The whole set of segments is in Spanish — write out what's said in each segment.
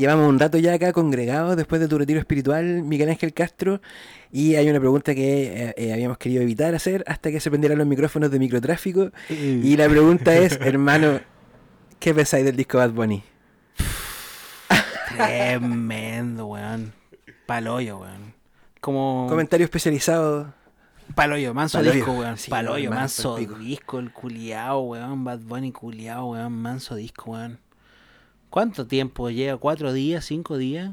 Llevamos un rato ya acá congregados después de tu retiro espiritual, Miguel Ángel Castro, y hay una pregunta que eh, eh, habíamos querido evitar hacer hasta que se prendieran los micrófonos de microtráfico. Y la pregunta es, hermano, ¿qué pensáis del disco Bad Bunny? Tremendo, weón. Paloyo, weón. Como. Comentario especializado. Paloyo, manso Paloyo. disco, weón. Sí, Paloyo, manso manso disco, el culiao, weón. Bad Bunny culiao, weón. Manso disco, weón. ¿Cuánto tiempo lleva? ¿Cuatro días? ¿Cinco días?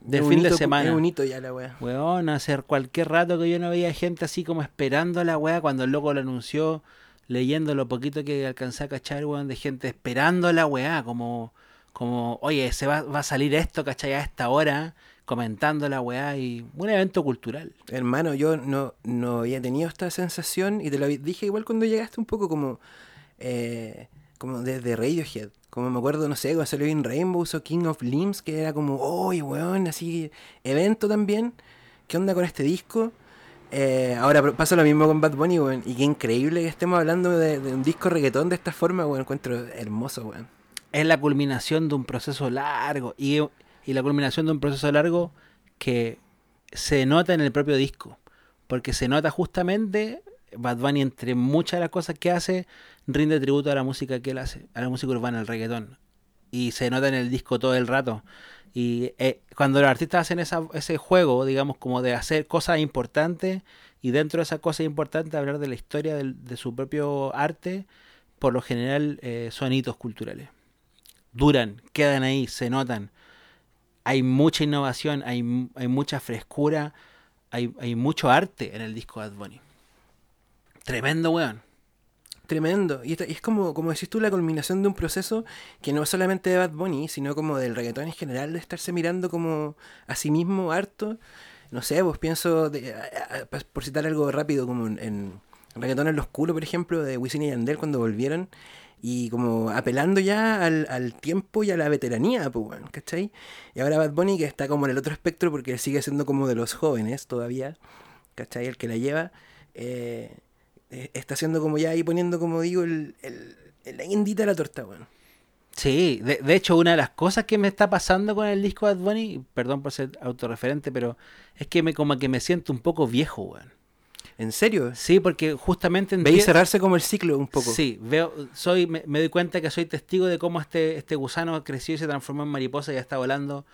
De Es fin de semana. Es un hito ya la wea. Weón, hacer cualquier rato que yo no veía gente así como esperando la weá cuando el loco lo anunció, leyendo lo poquito que alcancé a cachar, weón, de gente esperando la weá, como, como, oye, se va, va a salir esto, ¿cachai? A esta hora, comentando la weá y un evento cultural. Hermano, yo no, no había tenido esta sensación y te lo dije igual cuando llegaste un poco como eh, como desde Radiohead. Como me acuerdo, no sé, cuando salió In Rainbows o King of Limbs, que era como, ¡Uy, weón! Así, evento también. ¿Qué onda con este disco? Eh, ahora pasa lo mismo con Bad Bunny, weón. Y qué increíble que estemos hablando de, de un disco reggaetón de esta forma, weón. Encuentro hermoso, weón. Es la culminación de un proceso largo y, y la culminación de un proceso largo que se nota en el propio disco. Porque se nota justamente, Bad Bunny, entre muchas de las cosas que hace, rinde tributo a la música que él hace, a la música urbana, al reggaetón. Y se nota en el disco todo el rato. Y eh, cuando los artistas hacen ese juego, digamos, como de hacer cosas importantes y dentro de esas cosas importantes hablar de la historia de su propio arte, por lo general eh, son hitos culturales. Duran, quedan ahí, se notan. Hay mucha innovación, hay, mu- hay mucha frescura, hay mucho arte en el disco de Bad Bunny. Tremendo, weón. Tremendo. Y, es como, como decís tú, la culminación de un proceso que no es solamente de Bad Bunny, sino como del reggaetón en general, de estarse mirando como a sí mismo harto. No sé, pues pienso, de- pa- por citar algo rápido, como en, en Reggaetón en lo Oscuro, por ejemplo, de Wisin y Yandel cuando volvieron, y como apelando ya al, al tiempo y a la veteranía, pues, weón, ¿cachai? Y ahora Bad Bunny, que está como en el otro espectro, porque sigue siendo como de los jóvenes todavía, ¿cachai? El que la lleva. eh, eh, está haciendo como ya ahí poniendo, como digo, el, el, el- la guindita de la torta, weón. Sí, de, de hecho una de las cosas que me está pasando con el disco de Bad Bunny, perdón por ser autorreferente, pero es que me como que me siento un poco viejo, weón. ¿En serio? Sí, porque justamente Veis enti- cerrarse como el ciclo un poco. Sí, veo, soy, me, me doy cuenta que soy testigo de cómo este, este gusano creció y se transformó en mariposa y ya está volando,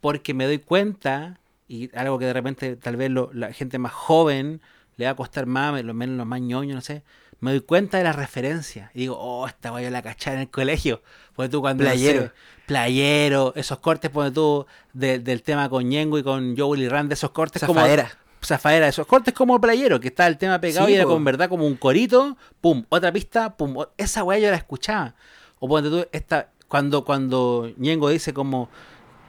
porque me doy cuenta, y algo que de repente tal vez lo- la gente más joven le va a costar más, lo menos los más ñoños, no sé, me doy cuenta de la referencia. Y digo, oh, esta voy a la cachar en el colegio. Porque tú cuando... no Playero. sé, playero, esos cortes, pone tú, de- del tema con Ñengo y con Joel y Rand, esos cortes como... Zafadera. Zafadera, esos cortes como playero, que está el tema pegado Sí, y era con verdad como un corito, pum, otra pista, pum, esa weá yo la escuchaba. O ponte tú, esta, cuando, cuando Ñengo dice como,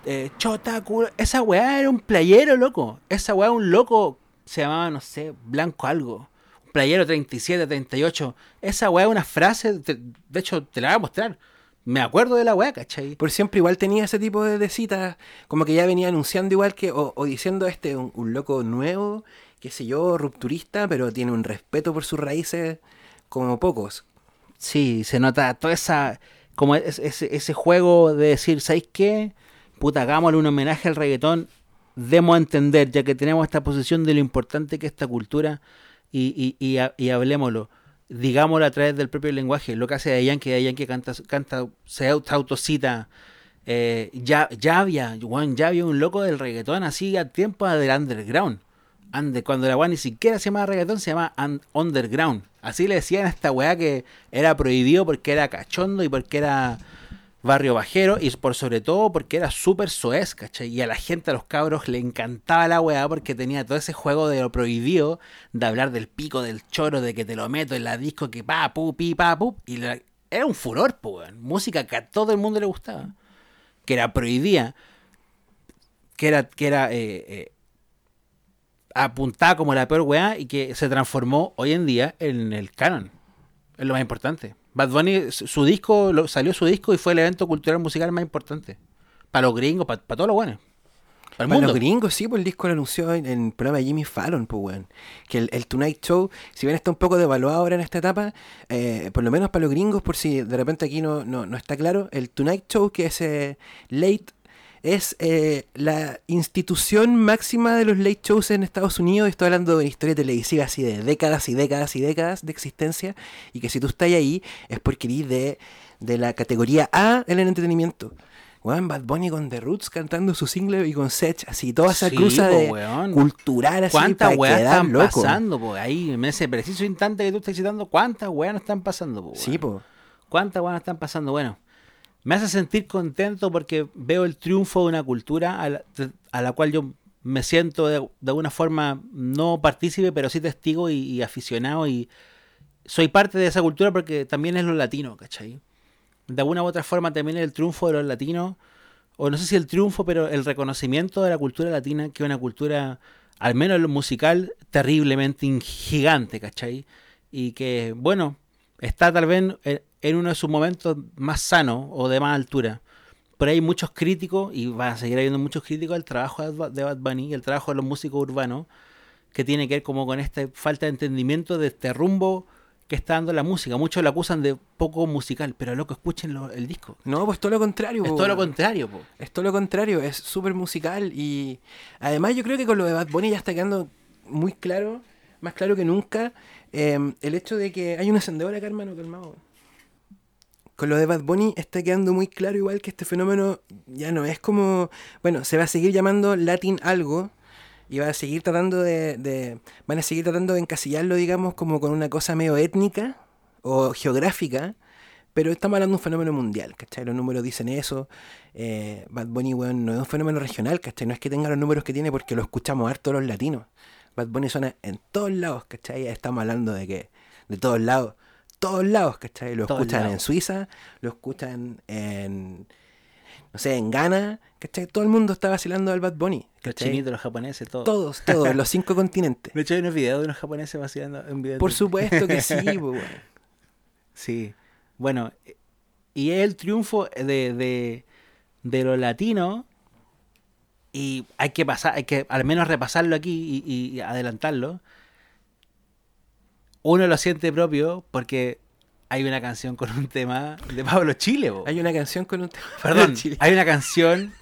eh, chota, culo, esa weá era un playero, loco. Esa weá un loco, se llamaba, no sé, Blanco algo. Playero 37, 38. Esa weá es una frase, te- de hecho, te la voy a mostrar. Me acuerdo de la weá, ¿cachai? Por siempre igual tenía ese tipo de, de citas, como que ya venía anunciando igual que, o, o diciendo este, un, un loco nuevo, qué sé yo, rupturista, pero tiene un respeto por sus raíces como pocos. Sí, se nota toda esa. Como es- ese, ese juego de decir, ¿sabéis qué? Puta, hagámosle un homenaje al reggaetón. Demos a entender, ya que tenemos esta posición de lo importante que es esta cultura, y, y, y, y hablemoslo. Digámoslo a través del propio lenguaje. Lo que hace de Yankee, de Yankee canta, canta se auto- autocita. Eh, ya, ya había, weón, ya había un loco del reggaetón así a tiempo del underground. Cuando la weá ni siquiera se llamaba reggaetón, se llamaba un- underground. Así le decían a esta weá que era prohibido porque era cachondo y porque era barrio bajero y por sobre todo porque era súper soez, ¿cachai? Y a la gente, a los cabros, le encantaba la weá porque tenía todo ese juego de lo prohibido, de hablar del pico, del choro, de que te lo meto en la disco, que pa, pu, pi, pa, pu. Y la- era un furor, weón. Música que a todo el mundo le gustaba. Que era prohibida. Que era, que era eh, eh, apuntada como la peor weá y que se transformó hoy en día en el canon. Es lo más importante. Bad Bunny, su disco, lo- salió su disco y fue el evento cultural musical más importante. Para los gringos, para, todos los buenos. Para el Para mundo. los gringos, sí, pues el disco lo anunció en, en el programa de Jimmy Fallon, pues, weón. Que el, el Tonight Show, si bien está un poco devaluado ahora en esta etapa, eh, por lo menos para los gringos, por si de repente aquí no, no, no está claro, el Tonight Show, que es eh, late es eh, la institución máxima de los late shows en Estados Unidos. Estoy hablando de una historia televisiva así de décadas y décadas y décadas de existencia. Y que si tú estás ahí es porque eres de, de la categoría A en el entretenimiento. Weón, Bad Bunny con The Roots cantando su single y con Sech, así toda esa Sí, cruza po, de weón. cultural así ¿Cuántas weas están loco. pasando, po? Ahí, en ese preciso instante que tú estás citando, ¿cuántas weas no están pasando, po? Sí, po. ¿Cuántas weas no están pasando? Bueno, me hace sentir contento porque veo el triunfo de una cultura a la, a la cual yo me siento de, de alguna forma no partícipe, pero sí testigo y, y aficionado y soy parte de esa cultura porque también es lo latino, ¿cachai? De alguna u otra forma también el triunfo de los latinos, o no sé si el triunfo, pero el reconocimiento de la cultura latina, que es una cultura, al menos musical, terriblemente gigante, ¿cachai? Y que, bueno, está tal vez en, uno de sus momentos más sanos o de más altura. Pero hay muchos críticos, y va a seguir habiendo muchos críticos al trabajo de Bad- Bunny y el trabajo de los músicos urbanos, que tiene que ver como con esta falta de entendimiento de este rumbo que está dando la música. Muchos lo acusan de poco musical, pero loco, escuchen lo- el disco. No, pues todo lo contrario. Es po, todo lo contrario, po. Es todo lo contrario, es súper musical y además yo creo que con lo de Bad Bunny ya está quedando muy claro, más claro que nunca, eh, el hecho de que hay una encendedora acá, hermano, calmado. Con lo de Bad Bunny está quedando muy claro igual que este fenómeno ya no es como, bueno, se va a seguir llamando Latin algo y va a seguir tratando de, van a seguir tratando de encasillarlo, digamos, como con una cosa medio étnica o geográfica, pero estamos hablando de un fenómeno mundial, ¿cachai? Los números dicen eso. Eh, Bad Bunny, weón, no es un fenómeno regional, ¿cachai? No es que tenga los números que tiene porque lo escuchamos harto los latinos. Bad Bunny suena en todos lados, ¿cachai? Estamos hablando de que, de todos lados, todos lados, ¿cachai? Lo Todos escuchan en. Suiza, lo escuchan en, no sé, en Ghana, ¿cachai? Todo el mundo está vacilando al Bad Bunny, Los ¿cachai? chinitos, los japoneses, todo. Todos, todos, los cinco continentes. De hecho, hay unos videos de unos japoneses vaciando en video. Por supuesto que sí, po, weón. Sí. Bueno, y es el triunfo de, de, de los latinos. Y hay que pasar, hay que al menos repasarlo aquí y, y adelantarlo. Uno lo siente propio porque hay una canción con un tema de Pablo Chile. po. Hay una canción con un tema Perdón, Chile. hay una canción.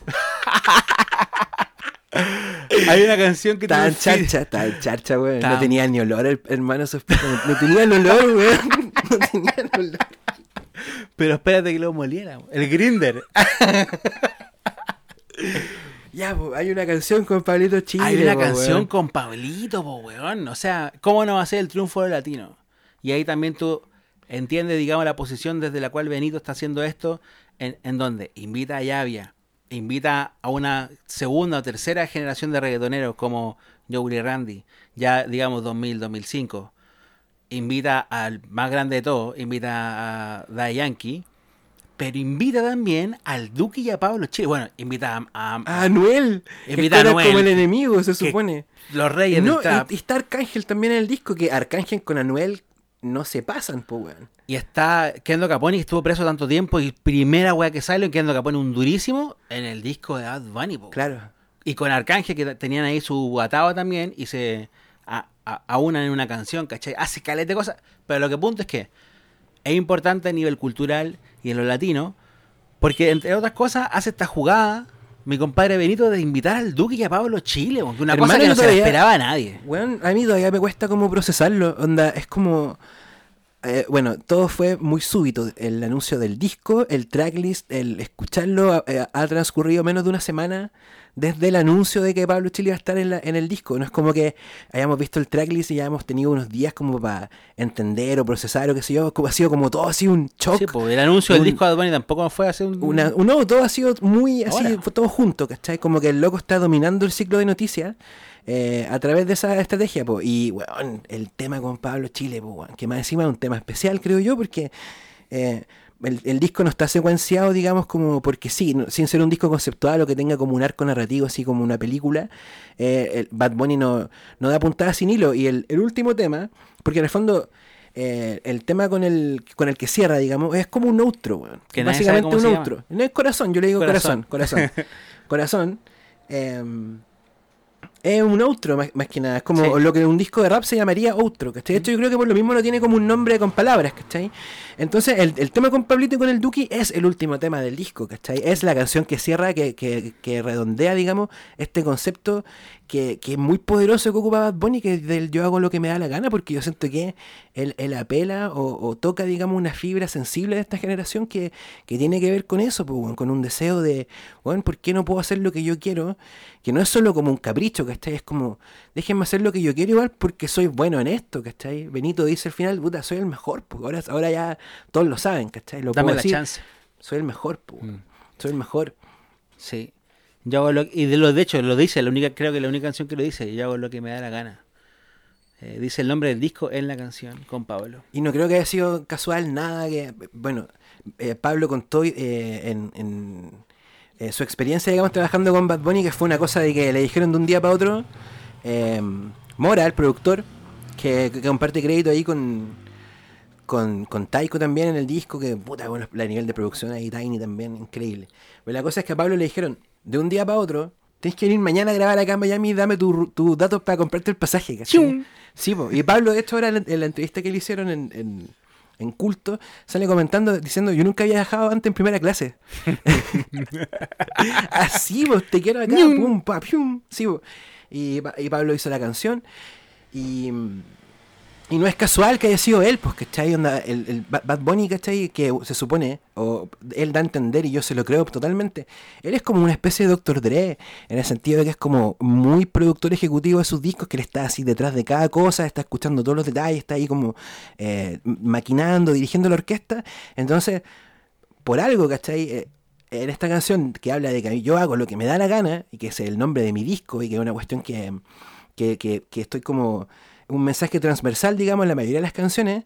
hay una canción que feed- charcha, estaba en charcha, weón. No tenía ni olor, el hermano. No tenía el olor, weón. No tenía el olor. Pero espérate que lo moliera. El Grinder. Ya, po, hay una canción con Pablito Chile. Hay una po, canción weón. con Pablito, po, weón. O sea, ¿cómo no va a ser el triunfo de latino? Y ahí también tú entiendes, digamos, la posición desde la cual Benito está haciendo esto, en, en donde invita a Yavia, invita a una segunda o tercera generación de reggaetoneros como Joe Willy Randy, ya digamos 2000, 2005. Invita al más grande de todos, invita a Da Yankee, pero invita también al Duque y a Pablo Chile. Bueno, invita a, a- Anuel. Invita que a Anuel, como el enemigo, se supone. los reyes No, del y, y está Arcángel también en el disco, que Arcángel con Anuel no se pasan, po, weón. Y está Kendo Capone, que estuvo preso tanto tiempo, y primera weá que sale, Kendo Capone, un durísimo, en el disco de Bad Bunny, po. Claro. Y con Arcángel, que tenían ahí su atado también, y se a, a- aunan en una canción, ¿cachai? Hace caleta de cosas. Pero lo que punto es que es importante a nivel cultural y en lo latino, porque entre otras cosas hace esta jugada, mi compadre Benito, de invitar al Duque y a Pablo Chile, una Hermano, cosa que no se la esperaba a nadie. Weón, a mí todavía me cuesta como procesarlo. Onda, es como. Eh, bueno, todo fue muy súbito. El anuncio del disco, el tracklist, el escucharlo eh, ha transcurrido menos de una semana desde el anuncio de que Pablo Chile iba a estar en, la- en el disco. No es como que hayamos visto el tracklist y ya hemos tenido unos días como para entender o procesar o qué sé yo. Ha sido como todo así un shock. Sí, pues el anuncio del disco de Bad Bunny tampoco fue hace un... Una, un- no, todo ha sido muy así, Ahora. todo junto, ¿cachai? Como que el loco está dominando el ciclo de noticias eh, a través de esa estrategia, po. Y, weón, el tema con Pablo Chile, po, que más encima es un tema especial, creo yo, porque eh, el, el disco no está secuenciado, digamos, como porque sí, no- sin ser un disco conceptual o que tenga como un arco narrativo, así como una película, eh, el Bad Bunny no, no da puntada sin hilo. Y el, el último tema, porque en el fondo... eh, el tema con el con el que cierra, digamos, es como un outro, weón. Que nadie sabe Básicamente un outro. No es corazón, yo le digo Corazón. corazón, corazón. Corazón. em, Es un outro más, más que nada. Es como Sí. lo que un disco de rap se llamaría outro, ¿cachai? Hecho, yo creo que por lo mismo no tiene como un nombre con palabras, ¿cachai? Entonces, el, el tema con Pablito y con el Duki es el último tema del disco, ¿cachai? Es la canción que cierra, que, que, que redondea, digamos, este concepto que, que es muy poderoso que ocupa Bad Bunny, que es del yo hago lo que me da la gana, porque yo siento que él, él apela o, o toca, digamos, una fibra sensible de esta generación que, que tiene que ver con eso, pues, con un deseo de, bueno, ¿por qué no puedo hacer lo que yo quiero? Que no es solo como un capricho, ¿cachai? Es como, déjenme hacer lo que yo quiero igual porque soy bueno en esto, ¿cachai? Benito dice al final, puta, soy el mejor, pues ahora, ahora ya todos lo saben, ¿cachai? Lo Dame puedo la decir, chance. soy el mejor, pues, Mm. soy el mejor. Sí. Lo, y de, lo, de hecho lo dice, la única, creo que la única canción que lo dice, yo hago lo que me da la gana. Eh, dice el nombre del disco en la canción con Pablo. Y no creo que haya sido casual nada que, bueno, eh, Pablo contó eh, en, en, su experiencia, digamos, trabajando con Bad Bunny, que fue una cosa de que le dijeron de un día para otro, Mora, el productor, que, comparte crédito ahí con, con, con Taiko también en el disco, que puta, bueno, el nivel de producción ahí, Tiny también, increíble. Pero la cosa es que a Pablo le dijeron, de un día para otro, tienes que venir mañana a grabar acá en Miami y dame tu- tus datos para comprarte el pasaje, ¿cachai? Sí, po. y Pablo, de hecho, ahora en, en la entrevista que le hicieron en, en, en culto, sale comentando, diciendo, yo nunca había viajado antes en primera clase. Así, vos, te quiero acá, pum, pa, pium. Sí, po. Y, y Pablo hizo la canción. Y, y no es casual que haya sido él, pues, ¿cachai? Onda, el, el Ba- Bad Bunny, ¿cachai? Que se supone, o él da a entender, y yo se lo creo totalmente, él es como una especie de Dr. Dre, en el sentido de que es como muy productor ejecutivo de sus discos, que él está así detrás de cada cosa, está escuchando todos los detalles, está ahí como eh, maquinando, dirigiendo la orquesta. Entonces, por algo, ¿cachai? Eh, en esta canción que habla de que yo hago lo que me da la gana, y que es el nombre de mi disco, y que es una cuestión que, que, que estoy como un mensaje transversal, digamos, en la mayoría de las canciones,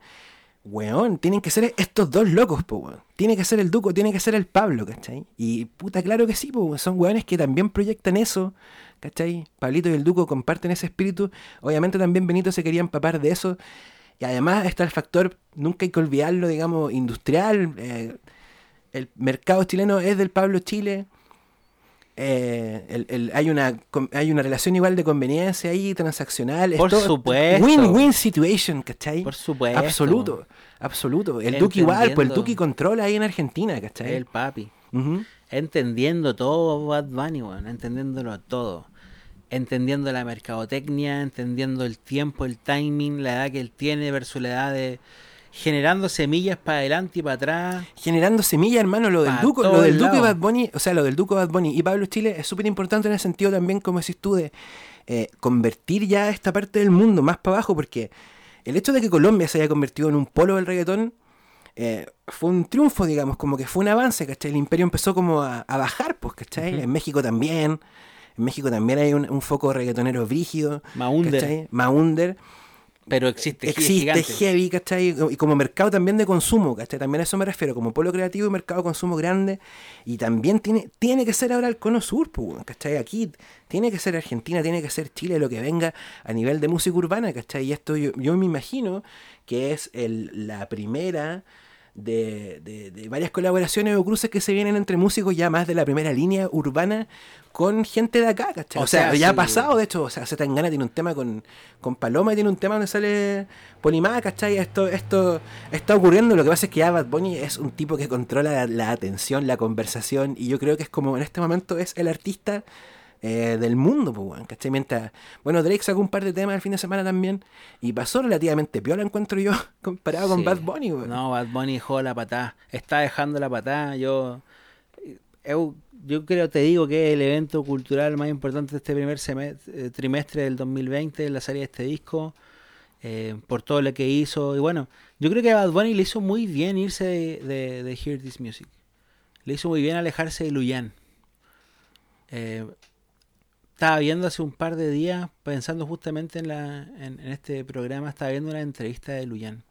weón, tienen que ser estos dos locos, po, weón. Tiene que ser el Duco, tiene que ser el Pablo, ¿cachai? Y puta, claro que sí, po, son weones que también proyectan eso, ¿cachai? Pablito y el Duco comparten ese espíritu. Obviamente también Benito se quería empapar de eso. Y además está el factor, nunca hay que olvidarlo, digamos, industrial. eh, el mercado chileno es del Pablo Chile. Eh, el- el- hay, una, hay una relación igual de conveniencia ahí, transaccional. Por todo- supuesto. Win-win situation, ¿cachai? Por supuesto. Absoluto, absoluto. El Duque igual, pues el. Duque controla ahí en Argentina, ¿cachai? El papi. Ujú. Entendiendo todo Bad Bunny, weón. Entendiéndolo todo. Entendiendo la mercadotecnia, entendiendo el tiempo, el timing, la edad que él tiene versus la edad de... Generando semillas para adelante y para atrás. Generando semilla, hermano, lo del Pa' Duque, lo del lados. Bad Bunny, o sea, lo del Duque Bad Bunny y Pablo Chile es súper importante en el sentido también, como decís tú, de eh, convertir ya esta parte del mundo más para abajo, porque el hecho de que Colombia se haya convertido en un polo del reggaetón eh, fue un triunfo, digamos, como que fue un avance, ¿cachai? El imperio empezó como a, a bajar, pues, ¿cachai? Ujú. En México también. En México también hay un, un foco reggaetonero brígido. Maunder. ¿cachai? Maunder. Pero existe, existe gigante. heavy, ¿cachai? Y como mercado también de consumo, ¿cachai? También a eso me refiero, como polo creativo y mercado de consumo grande. Y también tiene, tiene que ser ahora el cono sur, pues, ¿cachai? Aquí tiene que ser Argentina, tiene que ser Chile, lo que venga a nivel de música urbana, ¿cachai? Y esto yo, yo me imagino que es el, la primera de, de- de varias colaboraciones o cruces que se vienen entre músicos ya más de la primera línea urbana con gente de acá, ¿cachai? O O, sea, sea, ya ha sí. pasado, de hecho, o sea, Zetangana tiene un tema con, con Paloma y tiene un tema donde sale Polimá, ¿cachai? Esto, esto está ocurriendo, lo que pasa es que ya Bad Bunny es un tipo que controla la, la atención, la conversación, y yo creo que es como en este momento es el artista eh, del mundo, pues, weón, ¿cachai? Mientras, bueno, Drake sacó un par de temas el fin de semana también, y pasó relativamente piola, encuentro yo, comparado con. Bad Bunny. No, Bad Bunny dejó la patada. Está dejando la patada. Yo, yo creo, te digo que es el evento cultural más importante de este primer semes- eh, trimestre del 2020, la salida de este disco, eh, por todo lo que hizo. Y bueno, yo creo que a Bad Bunny le hizo muy bien irse de, de, de Hear This Music. Le hizo muy bien alejarse de Luyan. Eh, estaba viendo hace un par de días, pensando justamente en, la, en, en este programa, estaba viendo una entrevista de Luyan.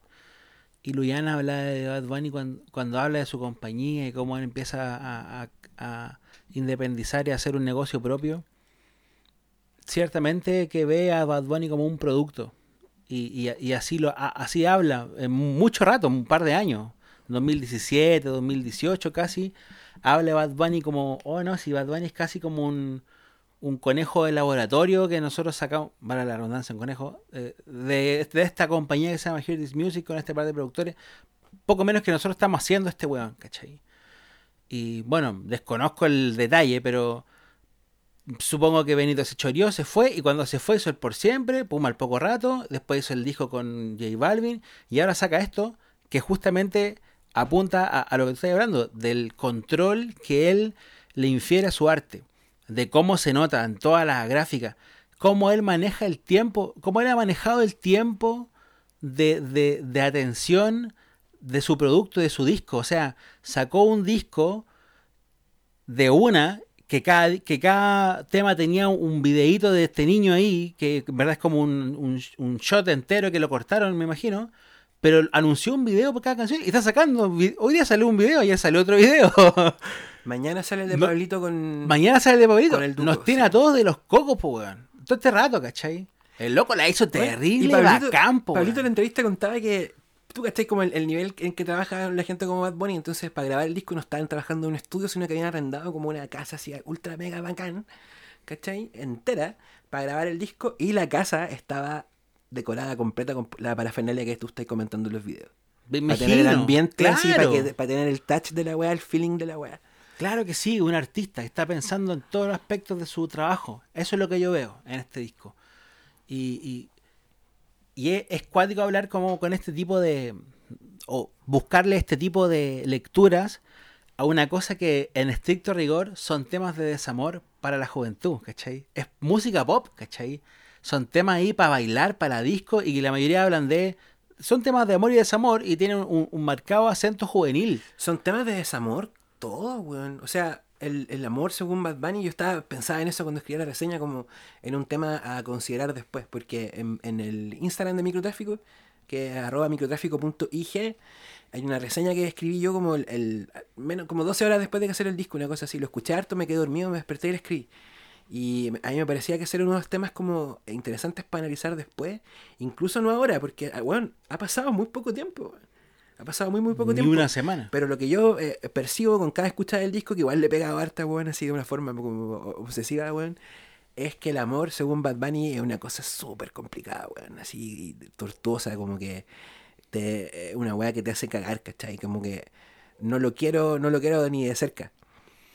Y Luyan habla de Bad Bunny cuando, habla de su compañía y cómo él empieza a, independizar y a hacer un negocio propio. Ciertamente que ve a Bad Bunny como un producto. Y, y- y así, lo, a- así habla en mucho rato, un par de años. 2017, 2018 casi. Habla Bad Bunny como, oh no, si Bad Bunny es casi como un, un conejo de laboratorio que nosotros sacamos, para la redundancia, un conejo, eh, de, esta compañía que se llama Hear This Music con este par de productores, poco menos que nosotros estamos haciendo este weón, ¿cachai? Y bueno, desconozco el detalle, pero supongo que Benito se choreó, se fue, y cuando se fue hizo el por siempre, pum, al poco rato, después hizo el disco con J Balvin, y ahora saca esto, que justamente apunta a, a lo que estoy hablando, del control que él le infiere a su arte, de cómo se nota en todas las gráficas, cómo él maneja el tiempo, cómo él ha manejado el tiempo de, de, de atención de su producto, de su disco. O sea, sacó un disco de una que cada, que cada tema tenía un videíto de este niño ahí, que verdad es como un, un, shot entero que lo cortaron, me imagino. Pero anunció un video por cada canción y está sacando. Hoy día salió un video, ayer salió otro video. Mañana sale el de No- Pablito con. Mañana sale el de Pablito. Con el Duco, Nos tiene sí. a todos de los cocos, po, weón. Todo este rato, ¿cachai? El loco la hizo terrible, Y Pablito, bacán, po, Pablito en la entrevista contaba que. Tú cachai como el, el nivel en que trabaja la gente como Bad Bunny, entonces para grabar el disco no estaban trabajando en un estudio, sino que habían arrendado como una casa así ultra mega bacán, ¿cachai? Entera, para grabar el disco, y la casa estaba decorada completa con la parafernalia que tú estás comentando en los videos. Me Para tener el ambiente así, para, claro. que, para tener el touch de la weá, el feeling de la weá. Claro que sí, un artista que está pensando en todos los aspectos de su trabajo. Eso es lo que yo veo en este disco. Y, es, es cuático hablar como con este tipo de... o buscarle este tipo de lecturas a una cosa que en estricto rigor son temas de desamor para la juventud, ¿cachai? Es música pop, ¿cachai? Son temas ahí para bailar, para disco y que la mayoría hablan de... Son temas de amor y desamor y tienen un marcado acento juvenil. Son temas de desamor, todo, weón. O sea, el, el amor según Bad Bunny, yo estaba pensaba en eso cuando escribía la reseña como en un tema a considerar después, porque en, en el Instagram de microtráfico, que es arroba microtráfico.ig, hay una reseña que escribí yo como el, menos como 12 horas después de que hacer el disco, una cosa así. Lo escuché harto, me quedé dormido, me desperté y lo escribí. Y a mí me parecía que ese era uno de los temas como interesantes para analizar después, incluso no ahora, porque, ah, weón, ha pasado muy poco tiempo, weón. Ha pasado muy, muy poco Ni tiempo. una semana. Pero lo que yo eh, percibo con cada escucha del disco, que igual le pega a harta, weón, así de una forma como obsesiva, weón, es que el amor, según Bad Bunny, es una cosa súper complicada, weón, así tortuosa, como que te, eh, una weá que te hace cagar, ¿cachai? Como que no lo quiero, no lo quiero ni de cerca.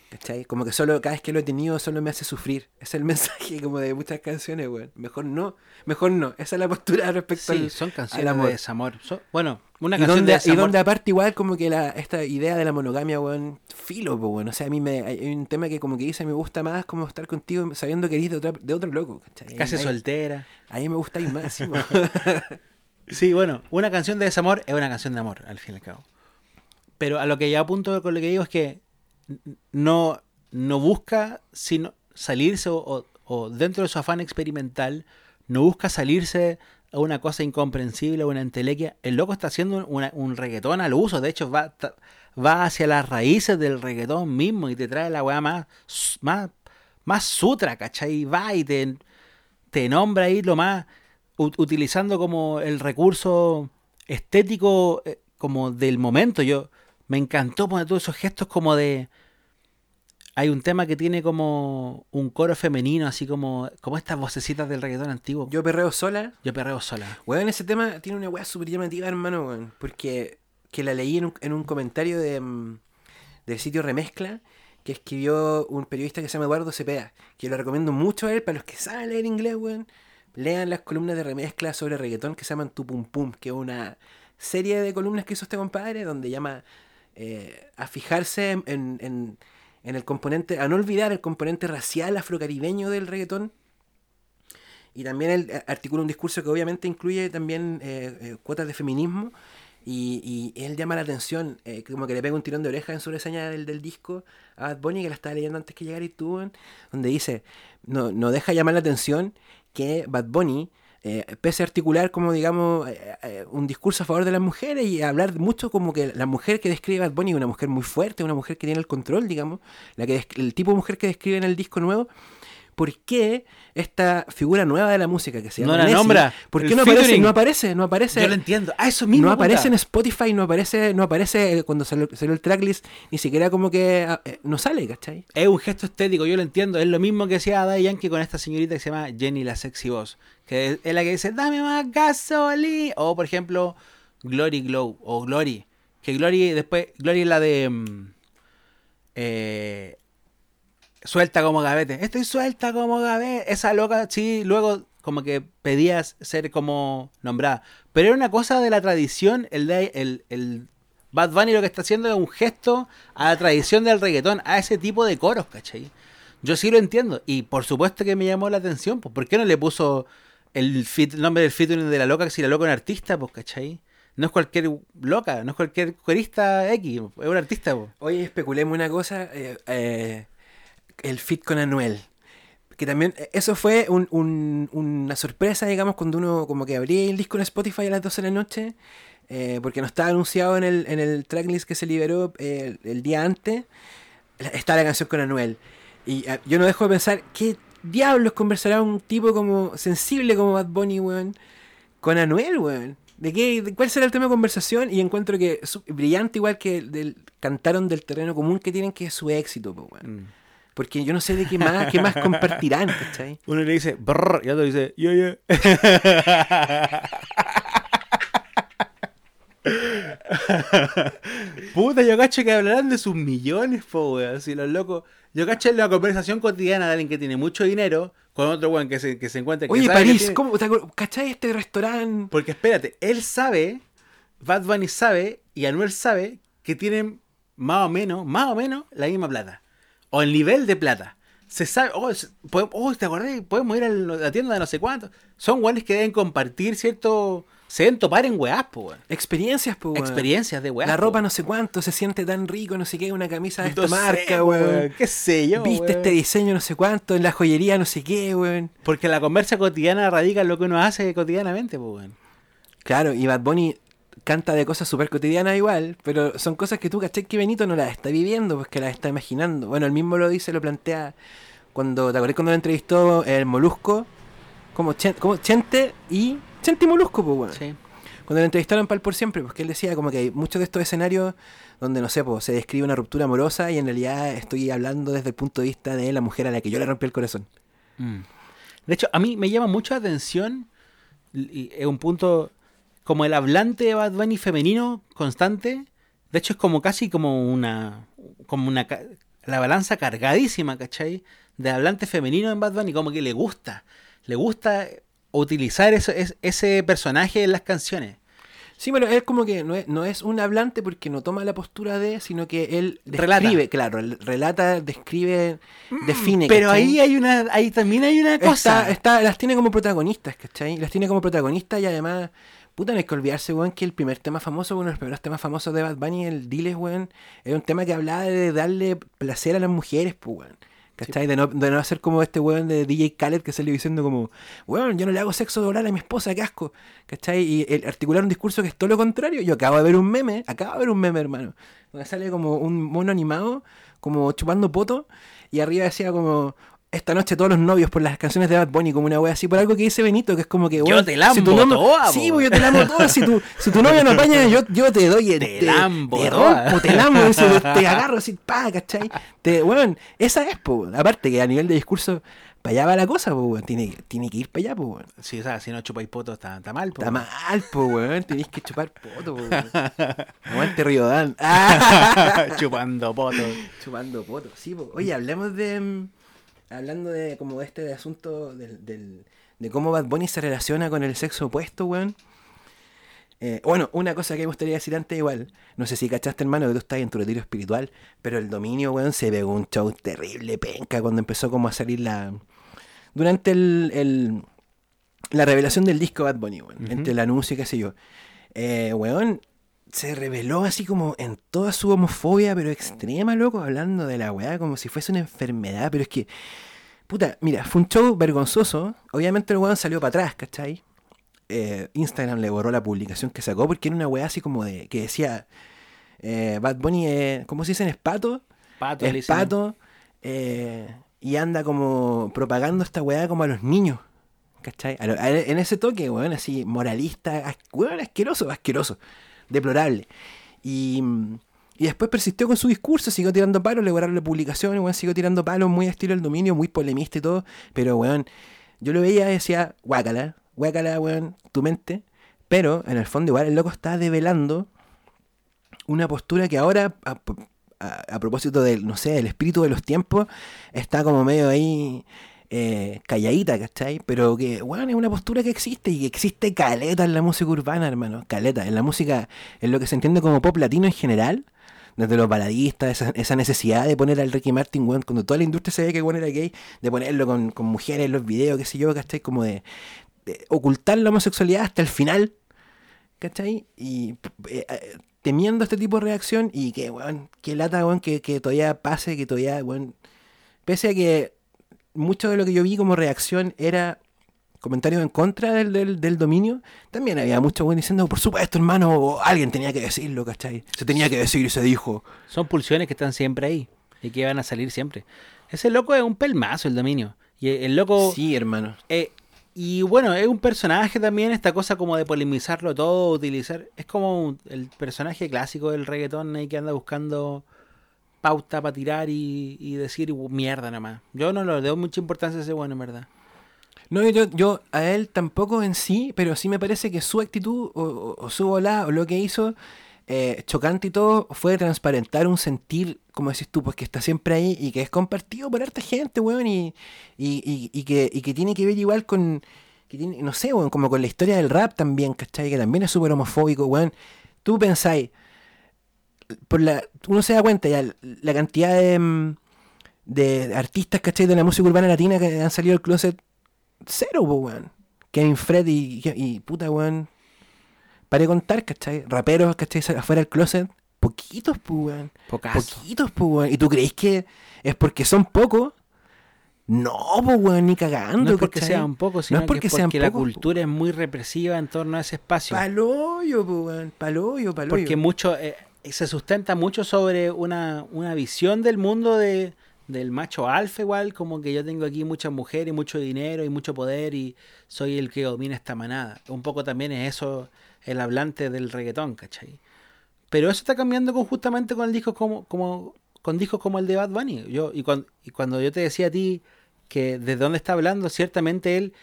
¿Cachai? Como que solo cada vez que lo he tenido solo me hace sufrir. Es el mensaje como de muchas canciones, weón. Mejor no, mejor no. Esa es la postura respecto Sí, al, son al canciones amor. de desamor. Son- bueno, una Y donde, de y desamor. donde aparte igual como que la, esta idea de la monogamia, weón, filo, po, weón. O sea, a mí me, hay un tema que como que dice, me gusta más como estar contigo sabiendo que eres de, otra, de otro loco, ¿cachai? Casi Ahí- soltera. Ahí me gusta ir más, sí. Sí, bueno, una canción de desamor es una canción de amor, al fin y al cabo. Pero a lo que ya apunto con lo que digo es que no, no busca sino salirse o, o- o dentro de su afán experimental, no busca salirse una cosa incomprensible, a una entelequia. El loco está haciendo un reggaetón al uso, de hecho va, va hacia las raíces del reggaetón mismo y te trae la weá más, más, más sutra, ¿cachai? Va y te, te nombra ahí lo más utilizando como el recurso estético eh, como del momento. Yo me encantó poner todos esos gestos como de hay un tema que tiene como un coro femenino, así como como estas vocecitas del reggaetón antiguo. Yo, Yo perreo sola. perreo sola. Weón, ese tema tiene una weá súper llamativa, hermano, weón. Porque que la leí en un, en un comentario de, mm, del sitio Remezcla que escribió un periodista que se llama Eduardo Cepeda. Que lo recomiendo mucho a él para los que saben leer inglés, weón. Lean las columnas de remezcla sobre reggaetón que se llaman Tu Pum Pum, que es una serie de columnas que hizo este compadre donde llama eh, a fijarse en, en- en- en el componente, a no olvidar el componente racial afrocaribeño del reggaetón. Y también él eh, articula un discurso que obviamente incluye también eh, eh, cuotas de feminismo. Y, y él llama la atención, como que le pega un tirón de oreja en su reseña del, del disco a Bad Bunny, que la estaba leyendo antes que llegara y weón, donde dice, no, no deja llamar la atención que Bad Bunny, eh, pese a articular como digamos eh, eh, un discurso a favor de las mujeres y hablar mucho como que la mujer que describe Bad Bunny una mujer muy fuerte, una mujer que tiene el control, digamos, la que el tipo de mujer que describe en el disco nuevo, ¿por qué esta figura nueva de la música que se llama No la Nessie, nombra. ¿Por qué no aparece? No aparece, no aparece. Yo lo entiendo. Ah, eso mismo. no puta. aparece en Spotify, no aparece, no aparece cuando salió, salió el tracklist, ni siquiera como que ah, eh, no sale, ¿cachai? Es un gesto estético, yo lo entiendo. Es lo mismo que hacía Daddy Yankee con esta señorita que se llama Jenny la Sexy Boss. Que es, es la que dice, dame más gasolina. O, por ejemplo, Glory Glow. O Glory. Que Glory después... Glory es la de... mm, eh, suelta como gavete. Estoy suelta como gavete. Esa loca, sí, luego como que pedías ser como nombrada. Pero era una cosa de la tradición. El, de, el, el Bad Bunny lo que está haciendo es un gesto a la tradición del reggaetón, a ese tipo de coros, ¿cachai? Yo sí lo entiendo. Y por supuesto que me llamó la atención. Pues, ¿Por qué no le puso el, fit- nombre del featuring de la loca si la loca es un artista, pues, ¿cachai? No es cualquier loca, no es cualquier corista X, es un artista, pues. Oye, especulemos una cosa, eh, eh, el fit con Anuel. Que también, eh, eso fue un- un- una sorpresa, digamos, cuando uno como que abría el disco en Spotify a las 12 de la noche, eh, porque no estaba anunciado en el, en el tracklist que se liberó eh, el, día antes, está la canción con Anuel. Y yo no dejo de pensar, ¿qué diablos conversará un tipo como sensible como Bad Bunny, weón, con Anuel, weón? ¿De qué, ¿Cuál será el tema de conversación? Y encuentro que brillante igual que el del, cantaron del terreno común que tienen que es su éxito, weón. Porque yo no sé de qué más, qué más compartirán, ¿cachai? Uno le dice brrr y otro dice yo yo. Puta, yo cacho que hablarán de sus millones, po, weón. Si los locos. Yo cacho en la conversación cotidiana de alguien que tiene mucho dinero con otro weón que se, que se encuentra. que Oye, sabe que París, tiene- ¿cómo, te ¿cachai este restaurante? Porque espérate, él sabe, Bad Bunny sabe y Anuel sabe que tienen más o menos, más o menos la misma plata. O el nivel de plata. Se sabe, oh, oh, ¿te acordás? Podemos ir a la tienda de no sé cuánto. Son weones que deben compartir cierto. Se deben topar en weás, po, weón. Experiencias, po, weón. Experiencias de weás. La po. ropa no sé cuánto, se siente tan rico, no sé qué, una camisa de esta No sé, marca, weón. ¿Qué sé yo? Viste weón. este diseño no sé cuánto, en la joyería no sé qué, weón. Porque la conversa cotidiana radica en lo que uno hace cotidianamente, po, weón. Claro, y Bad Bunny canta de cosas súper cotidianas igual, pero son cosas que tú, ¿cachai? Que Benito no las está viviendo, pues que las está imaginando. Bueno, él mismo lo dice, lo plantea cuando, ¿te acordás cuando lo entrevistó el Molusco? Como, Chen- como Chente y... Chente y Molusco, pues, weón. Sí. Cuando lo entrevistaron para el por siempre, porque él decía como que hay muchos de estos escenarios donde, no sé, pues, se describe una ruptura amorosa y en realidad estoy hablando desde el punto de vista de la mujer a la que yo le rompí el corazón. Mm. De hecho, a mí me llama mucho la atención, y es un punto como el hablante de Bad Bunny femenino constante. De hecho, es como casi como una, como una, la balanza cargadísima, ¿cachai? De hablante femenino en Bad Bunny, como que le gusta, le gusta utilizar eso, es- ese personaje en las canciones. Sí, bueno, él como que no es, no es un hablante porque no toma la postura de, sino que él Relata. describe, claro, él relata, describe, define. Pero ¿cachai? ahí hay una, ahí también hay una cosa. Está, está, las tiene como protagonistas, ¿cachai? Las tiene como protagonistas y además, puta, no hay que olvidarse, weón, que el primer tema famoso, uno de los primeros temas famosos de Bad Bunny, el Diles, weón, era un tema que hablaba de darle placer a las mujeres, pues, weón. ¿Cachai? De, no, de no hacer como este weón de DJ Khaled que salió diciendo como, weón, yo no le hago sexo oral a mi esposa, qué asco. ¿Cachai? Y el, articular un discurso que es todo lo contrario. Yo acabo de ver un meme, acabo de ver un meme, hermano. Donde sale como un mono animado, como chupando poto, y arriba decía como, esta noche todos los novios por las canciones de Bad Bunny, como una wea así, por algo que dice Benito, que es como que, Yo te lambo si tu toda, Sí, pues yo te lambo toda. Si tu, si tu novio no apaña, yo, yo te doy. Te lambo Te toda. rompo, te lambo, dice, te agarro así, pa, ¿cachai? Te, weón, esa es, po. Aparte que a nivel de discurso, para allá va la cosa, po, weón. Tiene, tiene que ir para allá, po, weón. Sí, o sea, si no chupáis poto está, está mal. po. Está mal, po, weón. Tenéis que chupar poto, po, weón. Aguante Riodán. Ah. Chupando poto. Chupando poto, sí, po. Oye, hablemos de. Hablando de como de este asunto del, del- de cómo Bad Bunny se relaciona con el sexo opuesto, weón. Eh, bueno, una cosa que me gustaría decir antes igual, no sé si cachaste hermano que tú estás en tu retiro espiritual, pero el dominio, weón, se pegó un show terrible, penca, cuando empezó como a salir la... Durante el, el- la revelación del disco Bad Bunny, weón, entre el anuncio y qué sé yo. Eh, weón, se reveló así como en toda su homofobia, pero extrema, loco, hablando de la weá como si fuese una enfermedad, pero es que, puta, mira, fue un show vergonzoso, obviamente el weón salió para atrás, ¿cachai? Eh, Instagram le borró la publicación que sacó porque era una weá así como de, que decía, eh, Bad Bunny, eh, ¿cómo se dice en espato? Pato, le Es pato, eh, y anda como propagando esta weá como a los niños. ¿Cachai? A lo- a- en ese toque, weón, así, moralista, as- weón, asqueroso, asqueroso, deplorable. Y, y después persistió con su discurso, siguió tirando palos, le borraron publicaciones, weón, siguió tirando palos, muy estilo el dominio, muy polemista y todo. Pero, weón, yo lo veía y decía, guácala, guácala, weón, tu mente. Pero, en el fondo, igual el loco está develando una postura que ahora, a, a- a propósito del, no sé, del espíritu de los tiempos, está como medio ahí eh, calladita, ¿cachai? Pero que, bueno, es una postura que existe y que existe caleta en la música urbana, hermano. Caleta, en la música, en lo que se entiende como pop latino en general. Desde los baladistas, esa, necesidad de poner al Ricky Martin, weón, cuando toda la industria se ve que bueno era gay, de ponerlo con, mujeres en los videos, qué sé yo, ¿cachai? Como de, ocultar la homosexualidad hasta el final, ¿cachai? Y eh, eh, temiendo este tipo de reacción y que, weón, que lata, weón, que, que todavía pase, que todavía, weón, pese a que mucho de lo que yo vi como reacción era comentarios en contra del, del, del dominio, también había mucho weón diciendo, por supuesto, hermano, alguien tenía que decirlo, ¿cachai? Se tenía que decir y se dijo. Son pulsiones que están siempre ahí y que van a salir siempre. Ese loco es un pelmazo el dominio. Y el loco... Sí, hermano. eh, y bueno, es un personaje también, esta cosa como de polemizarlo todo, utilizar... Es como un- el personaje clásico del reggaetón ahí que anda buscando pauta para tirar y, decir "Uh, mierda nada más. Yo no le doy mucha importancia a ese bueno, en verdad. No, yo, yo a él tampoco en sí, pero sí me parece que su actitud o, su volada o lo que hizo, eh, chocante y todo, fue transparentar un sentir, como decís tú, pues que está siempre ahí y que es compartido por harta gente, weón, y- y que, y que tiene que ver igual con, que tiene, no sé, weón, como con la historia del rap también, ¿cachai? Que también es súper homofóbico, weón. Tú pensáis, por la, uno se da cuenta ya, la cantidad de, mm, de artistas, ¿cachai? De la música urbana latina que han salido del closet cero, po, weón. Kevin Fred y, y puta, weón. Para contar, ¿cachai? Raperos, ¿cachai? Afuera del closet. Poquitos, pues, weón. Pocaso. Poquitos, pues, weón. ¿Y tú crees que es porque son pocos? No, pues, weón, ni cagando. No es porque ¿cachai? sean pocos, sino no es porque que es sean porque la cultura es muy represiva en torno a ese espacio. Paloyo, pues, weón. Paloyo, paloyo. Porque mucho eh, se sustenta mucho sobre una, una visión del mundo de, del macho alfa igual, como que yo tengo aquí muchas mujeres, y mucho dinero y mucho poder y soy el que domina esta manada. Un poco también es eso el hablante del reggaetón, ¿cachai? Pero eso está cambiando con, justamente con el disco como, como con discos como el de Bad Bunny. Yo, y, cuando, y cuando yo te decía a ti que desde dónde está hablando, ciertamente él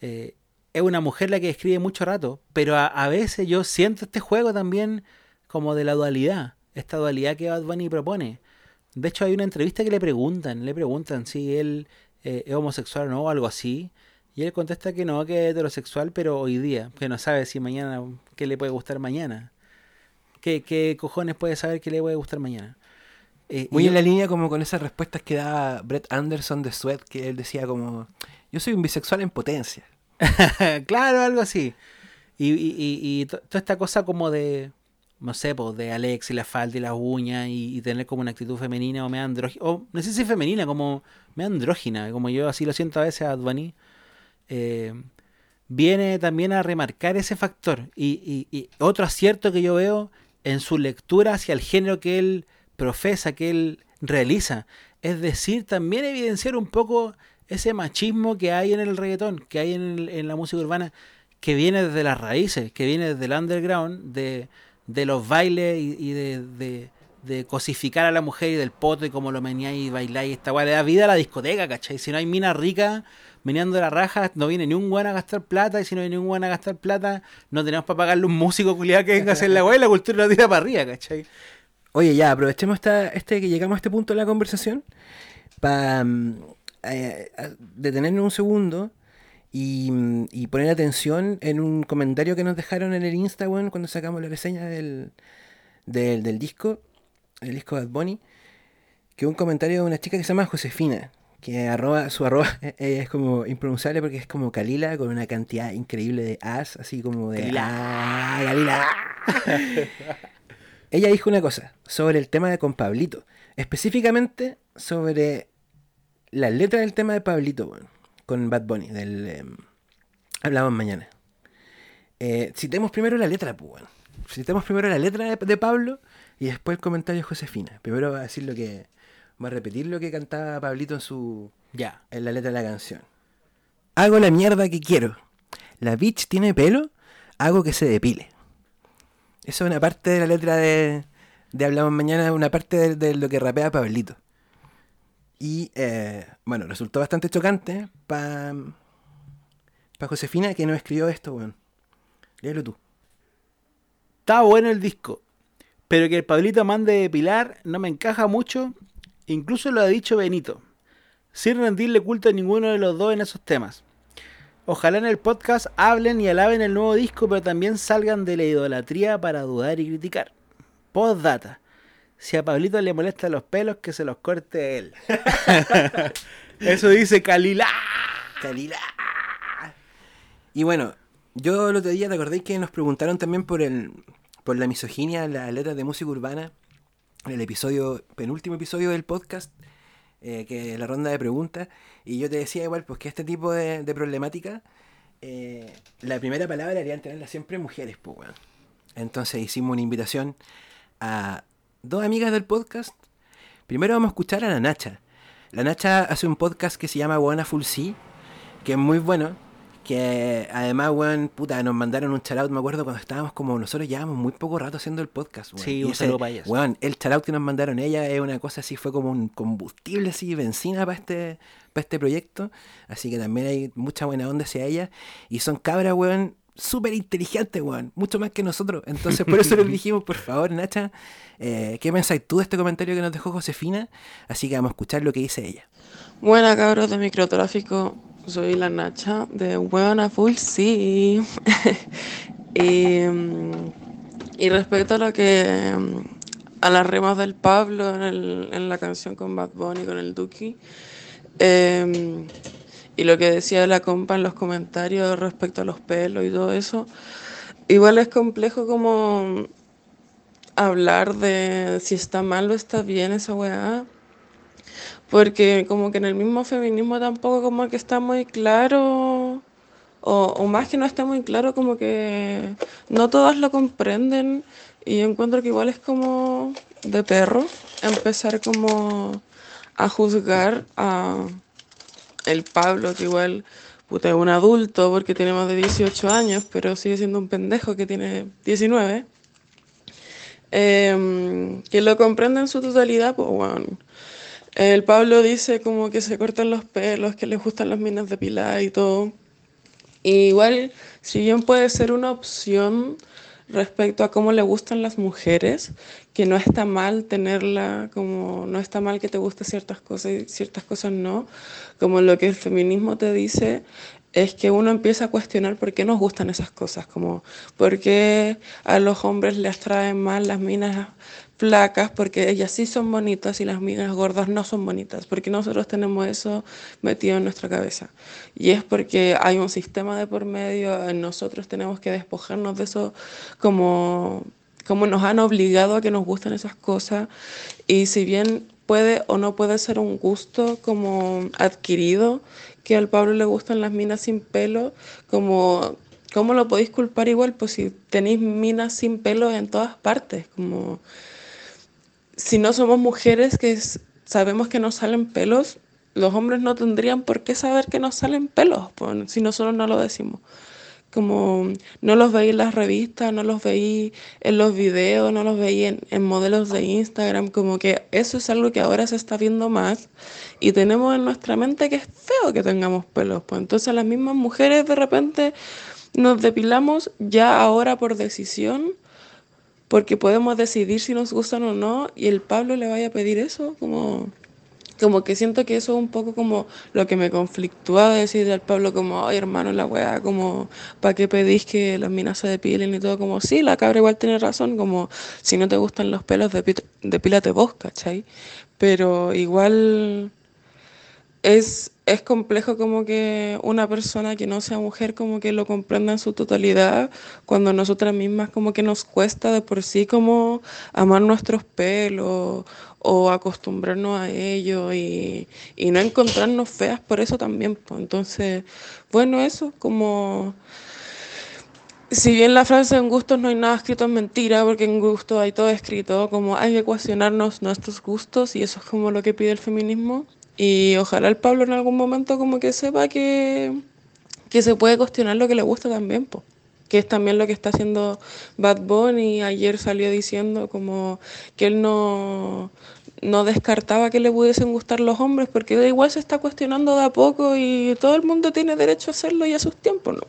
eh, es una mujer la que escribe mucho rato, pero a veces yo siento este juego también como de la dualidad, esta dualidad que Bad Bunny propone. De hecho, hay una entrevista que le preguntan, le preguntan si él eh, es homosexual o no, o algo así. Y él contesta que no, que es heterosexual, pero hoy día, que no sabe si mañana, qué le puede gustar mañana. ¿Qué, qué cojones puede saber que le puede gustar mañana? Eh, Muy yo- en la línea como con esas respuestas que daba Brett Anderson de Sweat, que él decía como, yo soy un bisexual en potencia. claro, algo así. Y, y, y- y to- toda esta cosa como de, no sé, pues de Alex y la falda y las uñas y, tener como una actitud femenina o me andrógina, o no sé si femenina, como me andrógina, como yo así lo siento a veces a Bunny, eh, viene también a remarcar ese factor. Y, otro acierto que yo veo en su lectura hacia el género que él profesa, que él realiza. Es decir, también evidenciar un poco ese machismo que hay en el reggaetón, que hay en la música urbana, que viene desde las raíces, que viene desde el underground, de, de los bailes y, de, de- cosificar a la mujer y del poto y como lo meneáis y bailáis. Esta weá le da vida a la discoteca, ¿cachai? Si no hay mina rica meneando la raja, no viene ni un guan a gastar plata, y si no viene un guan a gastar plata, no tenemos para pagarle un músico culiado que venga a hacer la weá y la cultura la tira para arriba, ¿cachai? Oye, ya, aprovechemos esta, este que llegamos a este punto de la conversación para detenernos un segundo y, mm, y poner atención en un comentario que nos dejaron en el Instagram cuando sacamos la reseña del, del, del disco, el disco Bad Bunny, que un comentario de una chica que se llama Josefina, que arroba, su arroba eh, es como impronunciable porque es como Kalila con una cantidad increíble de as, así como de... Kalila. "Ah, Kalila". Ella dijo una cosa sobre el tema de con Pablito. Específicamente sobre la letra del tema de Pablito, weón, con Bad Bunny, del em, Hablamos mañana. Eh, citemos primero la letra, pues. Citemos primero la letra de, de Pablo y después el comentario de Josefina. Primero va a decir lo que Voy a repetir lo que cantaba Pablito en su Ya. en la letra de la canción. Hago la mierda que quiero. La bitch tiene pelo, hago que se depile. Eso es una parte de la letra de, de Hablamos Mañana, una parte de, de lo que rapea Pablito. Y eh, bueno, resultó bastante chocante para pa Josefina que nos escribió esto, weón. Léelo tú. Está bueno el disco, pero que el Pablito mande depilar no me encaja mucho. Incluso lo ha dicho Benito, sin rendirle culto a ninguno de los dos en esos temas. Ojalá en el podcast hablen y alaben el nuevo disco, pero también salgan de la idolatría para dudar y criticar. Postdata. Si a Pablito le molestan los pelos, que se los corte él. Eso dice Kalila. Calila. Y bueno, yo el otro día te acordé que nos preguntaron también por el por la misoginia en las letras de música urbana en el episodio, penúltimo episodio del podcast, eh, que es la ronda de preguntas, y yo te decía igual, pues que este tipo de, problemática, eh, la primera palabra deberían tenerla siempre mujeres, pues. Entonces hicimos una invitación a dos amigas del podcast. Primero vamos a escuchar a la Nacha. La Nacha hace un podcast que se llama Buena Full C, que es muy bueno. Que además, weón, puta, nos mandaron un shoutout, me acuerdo cuando estábamos como nosotros llevábamos muy poco rato haciendo el podcast, weón. Sí, Y un saludo para ellas. Weón, el shoutout que nos mandaron ella es una cosa así, fue como un combustible así, benzina para este, para este proyecto. Así que también hay mucha buena onda hacia ella. Y son cabras, weón, súper inteligentes, weón. Mucho más que nosotros. Entonces, por eso les dijimos, por favor, Nacha, eh, ¿qué pensáis tú de este comentario que nos dejó Josefina? Así que vamos a escuchar lo que dice ella. Buena cabros de microtráfico, soy la Nacha de Huevona Full, sí. y, y respecto a lo que a las rimas del Pablo en, el- en la canción con Bad Bunny, con el Duki, em, y lo que decía la compa en los comentarios respecto a los pelos y todo eso, igual es complejo como hablar de si está mal o está bien esa weá. Porque como que en el mismo feminismo tampoco como que está muy claro, o, o más que no está muy claro, como que no todas lo comprenden y encuentro que igual es como de perro empezar como a juzgar a el Pablo, que igual puta, es un adulto porque tiene más de 18 años, pero sigue siendo un pendejo que tiene 19. Em, que lo comprende en su totalidad, pues bueno. El Pablo dice como que se cortan los pelos, que le gustan las minas depiladas y todo. Y igual, si bien puede ser una opción respecto a cómo le gustan las mujeres, que no está mal tenerla, como no está mal que te gusten ciertas cosas y ciertas cosas no, como lo que el feminismo te dice es que uno empieza a cuestionar por qué nos gustan esas cosas, como por qué a los hombres les atraen más las minas flacas, porque ellas sí son bonitas y las minas gordas no son bonitas, porque nosotros tenemos eso metido en nuestra cabeza. Y es porque hay un sistema de por medio, en nosotros tenemos que despojarnos de eso como, como nos han obligado a que nos gusten esas cosas. Y si bien puede o no puede ser un gusto como adquirido, que al Pablo le gustan las minas sin pelo, como ¿cómo lo podéis culpar igual? Pues si tenéis minas sin pelo en todas partes, como si no somos mujeres que sabemos que nos salen pelos, los hombres no tendrían por qué saber que nos salen pelos, pues, si nosotros no lo decimos. Como no los veí en las revistas, no los veí en los videos, no los veí en, en modelos de Instagram, como que eso es algo que ahora se está viendo más y tenemos en nuestra mente que es feo que tengamos pelos. Pues entonces las mismas mujeres de repente nos depilamos ya ahora por decisión porque podemos decidir si nos gustan o no y el Pablo le vaya a pedir eso, como, como que siento que eso es un poco como lo que me conflictúa de decir al Pablo como, ay hermano, la weá, como, ¿para qué pedís que las minas se depilen y todo? Como, sí, la cabra igual tiene razón, como, si no te gustan los pelos, depi- depílate vos, ¿cachai? Pero igual es, es complejo como que una persona que no sea mujer como que lo comprenda en su totalidad, cuando nosotras mismas como que nos cuesta de por sí como amar nuestros pelos o acostumbrarnos a ello y, y no encontrarnos feas por eso también. Entonces, bueno, eso como si bien la frase en gustos no hay nada escrito es mentira, porque en gustos hay todo escrito, como hay que cuestionarnos nuestros gustos y eso es como lo que pide el feminismo. Y ojalá el Pablo en algún momento como que sepa que, que se puede cuestionar lo que le gusta también, po. que es también lo que está haciendo Bad Bunny. Ayer salió diciendo como que él no, no descartaba que le pudiesen gustar los hombres, porque da igual se está cuestionando de a poco y todo el mundo tiene derecho a hacerlo y a sus tiempos, ¿no?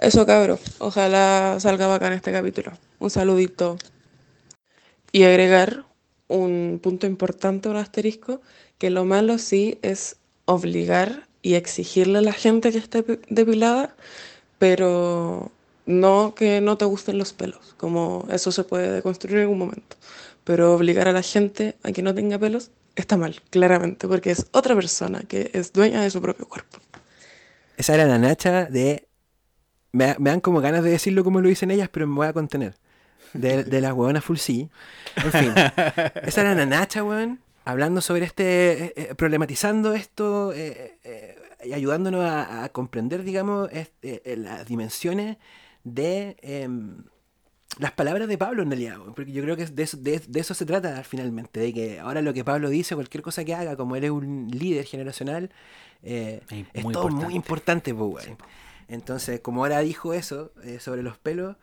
Eso, cabrón. Ojalá salga bacán este capítulo. Un saludito. Y agregar un punto importante, un asterisco, que lo malo sí es obligar y exigirle a la gente que esté depilada, pero no que no te gusten los pelos, como eso se puede deconstruir en algún momento. Pero obligar a la gente a que no tenga pelos está mal, claramente, porque es otra persona que es dueña de su propio cuerpo. Esa era la Nacha de me, me, dan como ganas de decirlo como lo dicen ellas, pero me voy a contener. De, de las hueonas full sí. En fin. Esa era la Nacha, weón. Hablando sobre este. Eh, eh, problematizando esto. Eh, y ayudándonos a, a, comprender, digamos, este, las dimensiones de. Em, las palabras de Pablo en realidad, porque yo creo que de eso, de, de eso, se trata finalmente, de que ahora lo que Pablo dice, cualquier cosa que haga, como él es un líder generacional, es todo importante. muy importante, pues, sí, entonces, como ahora dijo eso eh, sobre los pelos,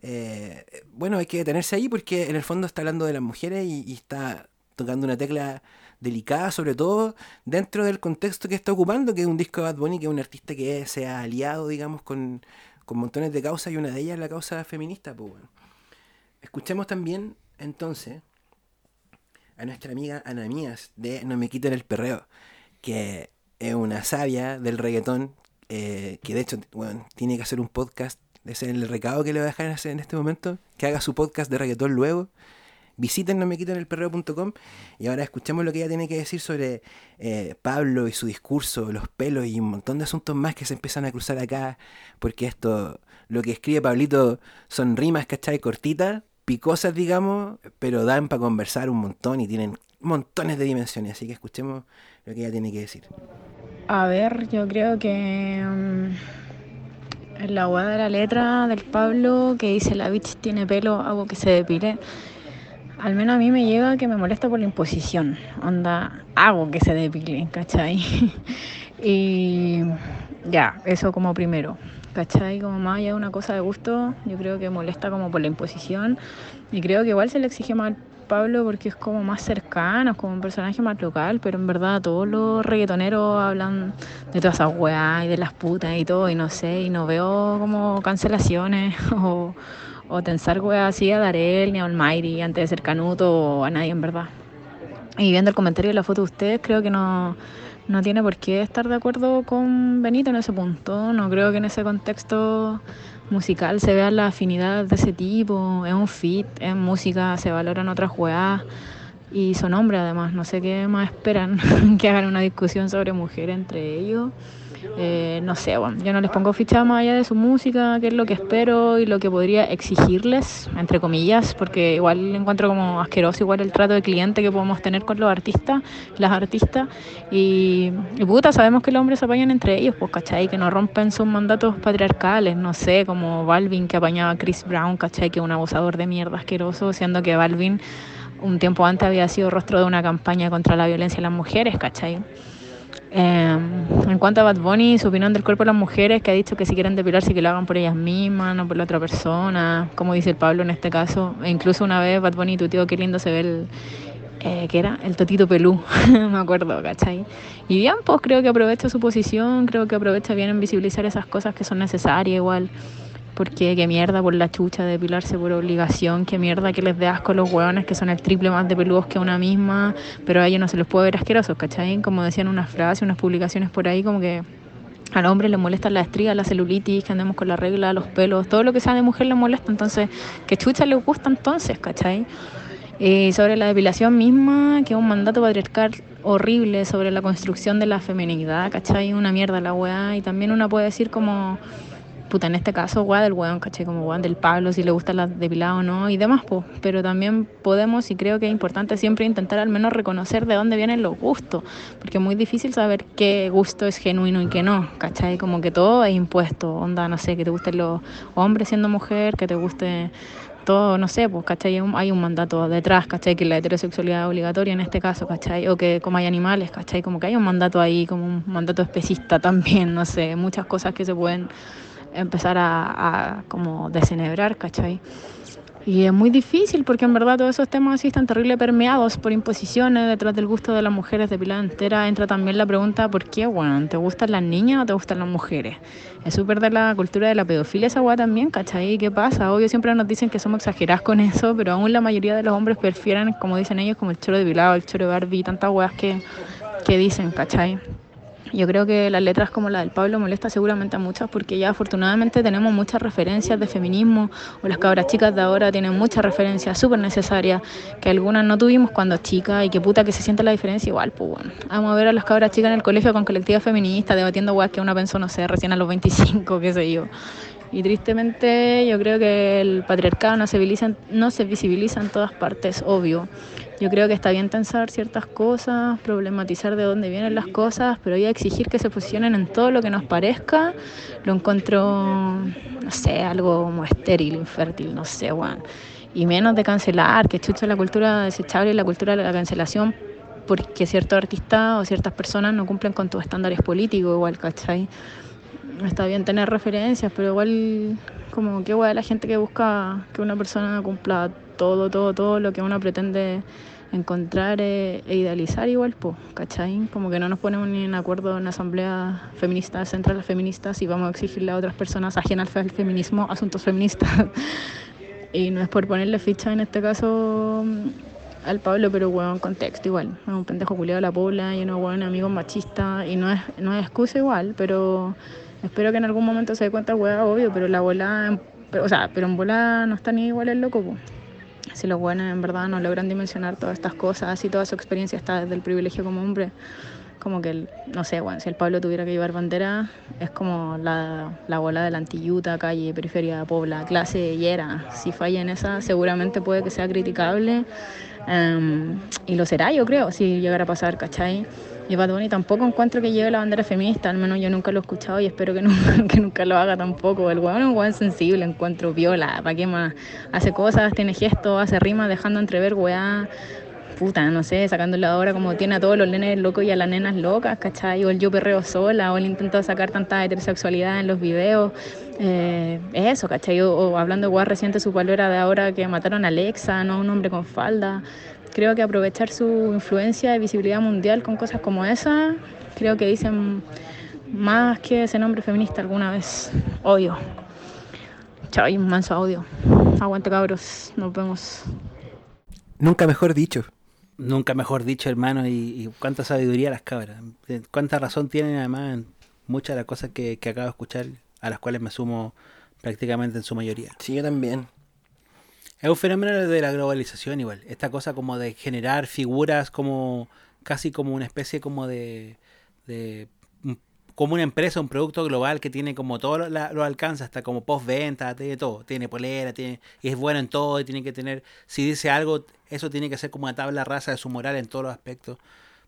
eh, bueno, hay que detenerse ahí porque en el fondo está hablando de las mujeres y, y, está tocando una tecla delicada, sobre todo dentro del contexto que está ocupando, que es un disco de Bad Bunny, que es un artista que se ha aliado, digamos, con, con montones de causas y una de ellas es la causa feminista. Pues bueno. Escuchemos también, entonces, a nuestra amiga Ana Mías de No me quiten el perreo, que es una sabia del reggaetón eh, que de hecho, tiene que hacer un podcast. Es el recado que le voy a dejar en este momento. Que haga su podcast de reggaetón luego. Visiten no el y ahora escuchemos lo que ella tiene que decir sobre eh, Pablo y su discurso, los pelos y un montón de asuntos más que se empiezan a cruzar acá, porque esto, lo que escribe Pablito son rimas, ¿cachai? Cortitas, picosas, digamos, pero dan para conversar un montón y tienen montones de dimensiones, así que escuchemos lo que ella tiene que decir. A ver, yo creo que en la guada de la letra del Pablo que dice la bitch tiene pelo, hago que se depile. Al menos a mí me llega que me molesta por la imposición. Onda, hago que se depile, ¿cachai? y ya, eso como primero. ¿Cachai? Como más allá de una cosa de gusto, yo creo que molesta como por la imposición. Y creo que igual se le exige más Pablo porque es como más cercano, es como un personaje más local, pero en verdad todos los reggaetoneros hablan de todas esas weas y de las putas y todo, y no sé, y no veo como cancelaciones o, o tensar weas así a Darel ni a Almighty antes de ser Canuto o a nadie en verdad. Y viendo el comentario y la foto de ustedes, creo que no, no tiene por qué estar de acuerdo con Benito en ese punto. No creo que en ese contexto musical se vea la afinidad de ese tipo, es un fit, es música, se valoran otras jugadas y son hombres además, no sé qué más esperan que hagan una discusión sobre mujeres entre ellos. Eh, no sé, bueno, yo no les pongo ficha más allá de su música, que es lo que espero y lo que podría exigirles, entre comillas, porque igual encuentro como asqueroso igual el trato de cliente que podemos tener con los artistas, las artistas, y, y puta, sabemos que los hombres se apañan entre ellos, pues, ¿cachai? Que no rompen sus mandatos patriarcales, no sé, como Balvin que apañaba a Chris Brown, ¿cachai? Que es un abusador de mierda asqueroso, siendo que Balvin un tiempo antes había sido rostro de una campaña contra la violencia en las mujeres, ¿cachai? Eh, en cuanto a Bad Bunny, su opinión del cuerpo de las mujeres, que ha dicho que si quieren depilarse que lo hagan por ellas mismas, no por la otra persona, como dice el Pablo en este caso. E incluso una vez Bad Bunny, tu tío, qué lindo se ve el, eh, que era el totito pelú, me acuerdo, ¿cachai? Y bien, pues creo que aprovecha su posición, creo que aprovecha bien en visibilizar esas cosas que son necesarias igual porque qué mierda por la chucha de depilarse por obligación, qué mierda que les dé asco a los hueones que son el triple más de peludos que una misma, pero a ellos no se les puede ver asquerosos, ¿cachai? Como decían unas frases, unas publicaciones por ahí, como que al hombre le molestan la estrías, la celulitis, que andemos con la regla, los pelos, todo lo que sea de mujer le molesta, entonces, ¿qué chucha les gusta entonces, ¿cachai? Y sobre la depilación misma, que es un mandato patriarcal horrible sobre la construcción de la feminidad, ¿cachai? Una mierda la weá, y también una puede decir como puta, en este caso, weá del weón, caché, como weón del Pablo, si le gusta la depilada o no y demás, pues. Pero también podemos, y creo que es importante siempre intentar al menos reconocer de dónde vienen los gustos, porque es muy difícil saber qué gusto es genuino y qué no, ¿cachai? Como que todo es impuesto, onda, no sé, que te gusten los hombres siendo mujer, que te guste todo, no sé, pues, ¿cachai? Hay un mandato detrás, ¿cachai? Que la heterosexualidad es obligatoria en este caso, ¿cachai? O que como hay animales, ¿cachai? Como que hay un mandato ahí, como un mandato especista también, no sé, muchas cosas que se pueden empezar a, a como desenhebrar, ¿cachai? Y es muy difícil porque en verdad todos esos temas así están terrible permeados por imposiciones detrás del gusto de las mujeres de pila entera. Entra también la pregunta, ¿por qué, bueno, ¿te gustan las niñas o te gustan las mujeres? Es súper de la cultura de la pedofilia esa weá también, ¿cachai? ¿Qué pasa? Obvio siempre nos dicen que somos exagerados con eso, pero aún la mayoría de los hombres prefieren, como dicen ellos, como el choro de pilado, el choro de Barbie, tantas weas que, que dicen, ¿cachai? Yo creo que las letras como la del Pablo molesta seguramente a muchas porque ya afortunadamente tenemos muchas referencias de feminismo o las cabras chicas de ahora tienen muchas referencias súper necesarias que algunas no tuvimos cuando chicas y que puta que se siente la diferencia igual, pues bueno. Vamos a ver a las cabras chicas en el colegio con colectivas feministas debatiendo weas que una pensó, no sé, recién a los 25, qué sé yo. Y tristemente yo creo que el patriarcado no se, no se visibiliza en todas partes, obvio. Yo creo que está bien pensar ciertas cosas, problematizar de dónde vienen las cosas, pero ya exigir que se posicionen en todo lo que nos parezca, lo encuentro, no sé, algo como estéril, infértil, no sé, bueno. Y menos de cancelar, que chucha la cultura desechable y la cultura de la cancelación, porque ciertos artistas o ciertas personas no cumplen con tus estándares políticos, igual, ¿cachai? Está bien tener referencias, pero igual, como que igual la gente que busca que una persona cumpla todo, todo, todo lo que uno pretende encontrar e, e idealizar igual, pues, ¿cachai? Como que no nos ponemos ni en acuerdo en la asamblea feminista, central feministas y vamos a exigirle a otras personas ajenas al feminismo asuntos feministas. y no es por ponerle ficha en este caso al Pablo, pero en contexto igual. Es un pendejo culiado de la pobla y uno bueno, amigo machista y no es, no es excusa igual, pero espero que en algún momento se dé cuenta, weón, obvio, pero la bola, o sea, pero en bola no está ni igual el loco, pues si los buenos en verdad no logran dimensionar todas estas cosas y toda su experiencia está desde el privilegio como hombre, como que, no sé, bueno, si el Pablo tuviera que llevar bandera, es como la, la bola de la Antilluta, calle, periferia, Pobla, clase, yera. Si falla en esa, seguramente puede que sea criticable. Um, y lo será, yo creo, si llegara a pasar, ¿cachai? Y Bad Bunny tampoco encuentro que lleve la bandera feminista, al menos yo nunca lo he escuchado y espero que nunca, que nunca lo haga tampoco. El weón es un weón sensible, encuentro viola, ¿para qué más? Hace cosas, tiene gestos, hace rimas, dejando entrever weá puta, no sé, sacándole ahora como tiene a todos los nenes locos y a las nenas locas, ¿cachai? O el yo perreo sola, o el intento de sacar tanta heterosexualidad en los videos. Eh, eso, ¿cachai? O, hablando de guay reciente, su palabra de ahora que mataron a Alexa, no un hombre con falda creo que aprovechar su influencia de visibilidad mundial con cosas como esa, creo que dicen más que ese nombre feminista alguna vez. Odio. Chao, un manso audio. Aguante cabros, nos vemos. Nunca mejor dicho. Nunca mejor dicho, hermano, y, cuánta sabiduría las cabras. Eh, cuánta razón tienen además en muchas de las cosas que, que acabo de escuchar, a las cuales me sumo prácticamente en su mayoría. Sí, yo también. Es un fenómeno de la globalización igual. Esta cosa como de generar figuras como casi como una especie como de, de como una empresa, un producto global que tiene como todo lo, lo alcanza, hasta como postventa, tiene todo, tiene polera, tiene, y es bueno en todo, y tiene que tener, si dice algo, eso tiene que ser como una tabla rasa de su moral en todos los aspectos.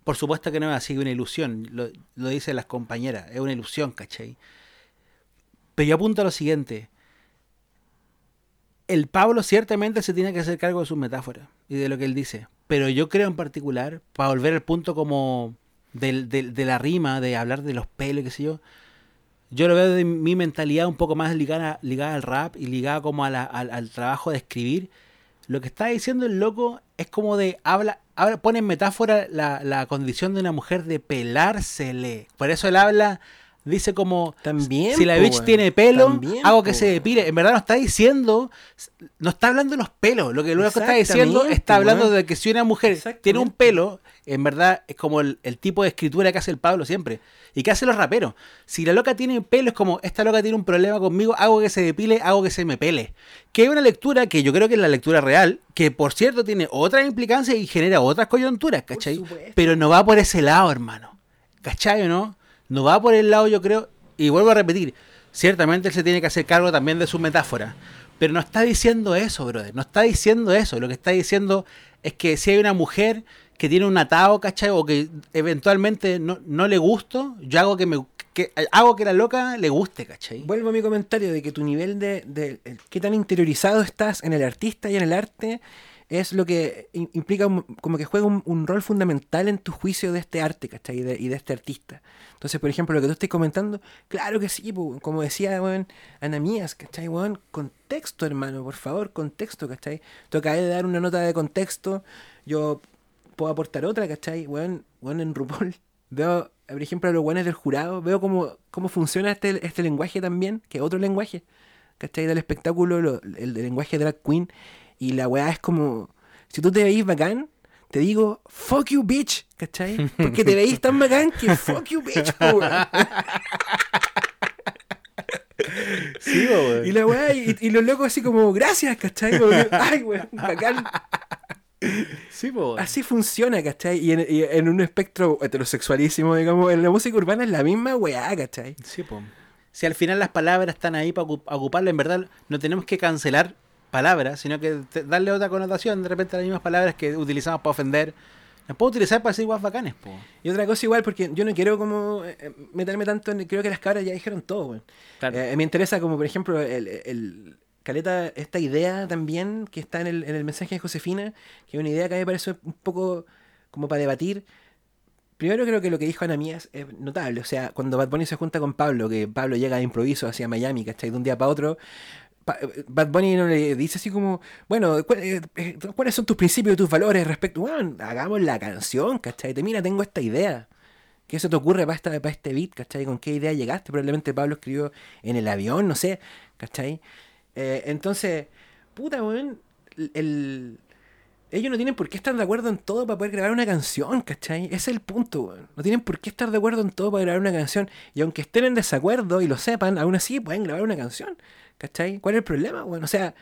Por supuesto que no es así una ilusión, lo, lo dicen las compañeras, es una ilusión, ¿cachai? Pero yo apunto a lo siguiente, el Pablo ciertamente se tiene que hacer cargo de sus metáforas y de lo que él dice. Pero yo creo en particular, para volver al punto como de la rima, de hablar de los pelos, qué sé yo, yo lo veo de mi mentalidad un poco más ligada, ligada al rap y ligada como al, trabajo de escribir. Lo que está diciendo el loco es como de habla, habla pone en metáfora la, la condición de una mujer de pelársele. Por eso él habla Dice como, también, si la bitch tiene pelo, hago que se depile. En verdad no está diciendo, no está hablando de los pelos. Lo que luego está diciendo está hablando de que si una mujer tiene un pelo, en verdad es como el, tipo de escritura que hace el Pablo siempre. Y que hace los raperos. Si la loca tiene pelo, es como, esta loca tiene un problema conmigo, hago que se depile, hago que se me pele. Que es una lectura que yo creo que es la lectura real, que por cierto tiene otras implicancias y genera otras coyunturas, ¿cachai? Pero no va por ese lado, hermano. ¿Cachai o no? No va por el lado, yo creo, y vuelvo a repetir, Ciertamente él se tiene que hacer cargo también de su metáfora. Pero no está diciendo eso, brother. No está diciendo eso. Lo que está diciendo es que si hay una mujer que tiene un atado, ¿cachai? O que eventualmente no, no le gusto, yo hago que me que hago que la loca le guste, ¿cachai? Vuelvo a mi comentario de que tu nivel de, de, de qué tan interiorizado estás en el artista y en el arte es lo que im- implica como que juega un, rol fundamental en tu juicio de este arte, ¿cachai? Y de, este artista. Entonces, por ejemplo, lo que tú estás comentando, claro que sí, como decía, weón, Ana Mías, ¿cachai, weón? Contexto, hermano, por favor, contexto, ¿cachai? Tú acabas de dar una nota de contexto, yo puedo aportar otra, ¿cachai? Weón, weón en RuPaul, veo, por ejemplo, a los weones del jurado, veo cómo, cómo funciona este, este lenguaje también, que es otro lenguaje, ¿cachai? Del espectáculo, lo- el, el lenguaje drag queen, y la weá es como, si tú te veís bacán, te digo, fuck you, bitch, ¿cachai? Porque te veís tan bacán que fuck you, bitch, weón. Sí. Y la weá, y, y los locos así como, gracias, ¿cachai? Como que, Ay, weón, bacán. Sí, po. Así funciona, ¿cachai? Y en, y en un espectro heterosexualísimo, digamos, en la música urbana es la misma weá, ¿cachai? Sí, po. Si al final las palabras están ahí para ocuparla, en verdad no tenemos que cancelar palabras, sino que darle otra connotación. De repente las mismas palabras que utilizamos para ofender, las puedo utilizar para decir guas bacanes, po. Y otra cosa igual, porque yo no quiero como eh, eh, meterme tanto en... Creo que las cabras ya dijeron todo. Claro. Eh, me interesa como, por ejemplo, el, el- Caleta, esta idea también que está en el, en el mensaje de Josefina, que es una idea que a mí me parece un poco como para debatir. Primero creo que lo que dijo Ana Mías es notable. O sea, cuando Bad Bunny se junta con Pablo, que Pablo llega de improviso hacia Miami, ¿cachai? De un día para otro. Eh, Bad Bunny no le dice así como, bueno, ¿cuál- eh, eh, ¿cuáles son tus principios y tus valores respecto? Bueno, hagamos la canción, ¿cachai? Te mira, tengo esta idea. ¿Qué se te ocurre para, esta, para este beat, ¿cachai? ¿Con qué idea llegaste? Probablemente Pablo escribió en el avión, no sé, ¿cachai? Entonces, puta, weón, el- ellos no tienen por qué estar de acuerdo en todo para poder grabar una canción, ¿cachai? Ese es el punto, weón. No tienen por qué estar de acuerdo en todo para grabar una canción. Y aunque estén en desacuerdo y lo sepan, aún así pueden grabar una canción, ¿cachai? ¿Cuál es el problema, weón? O sea,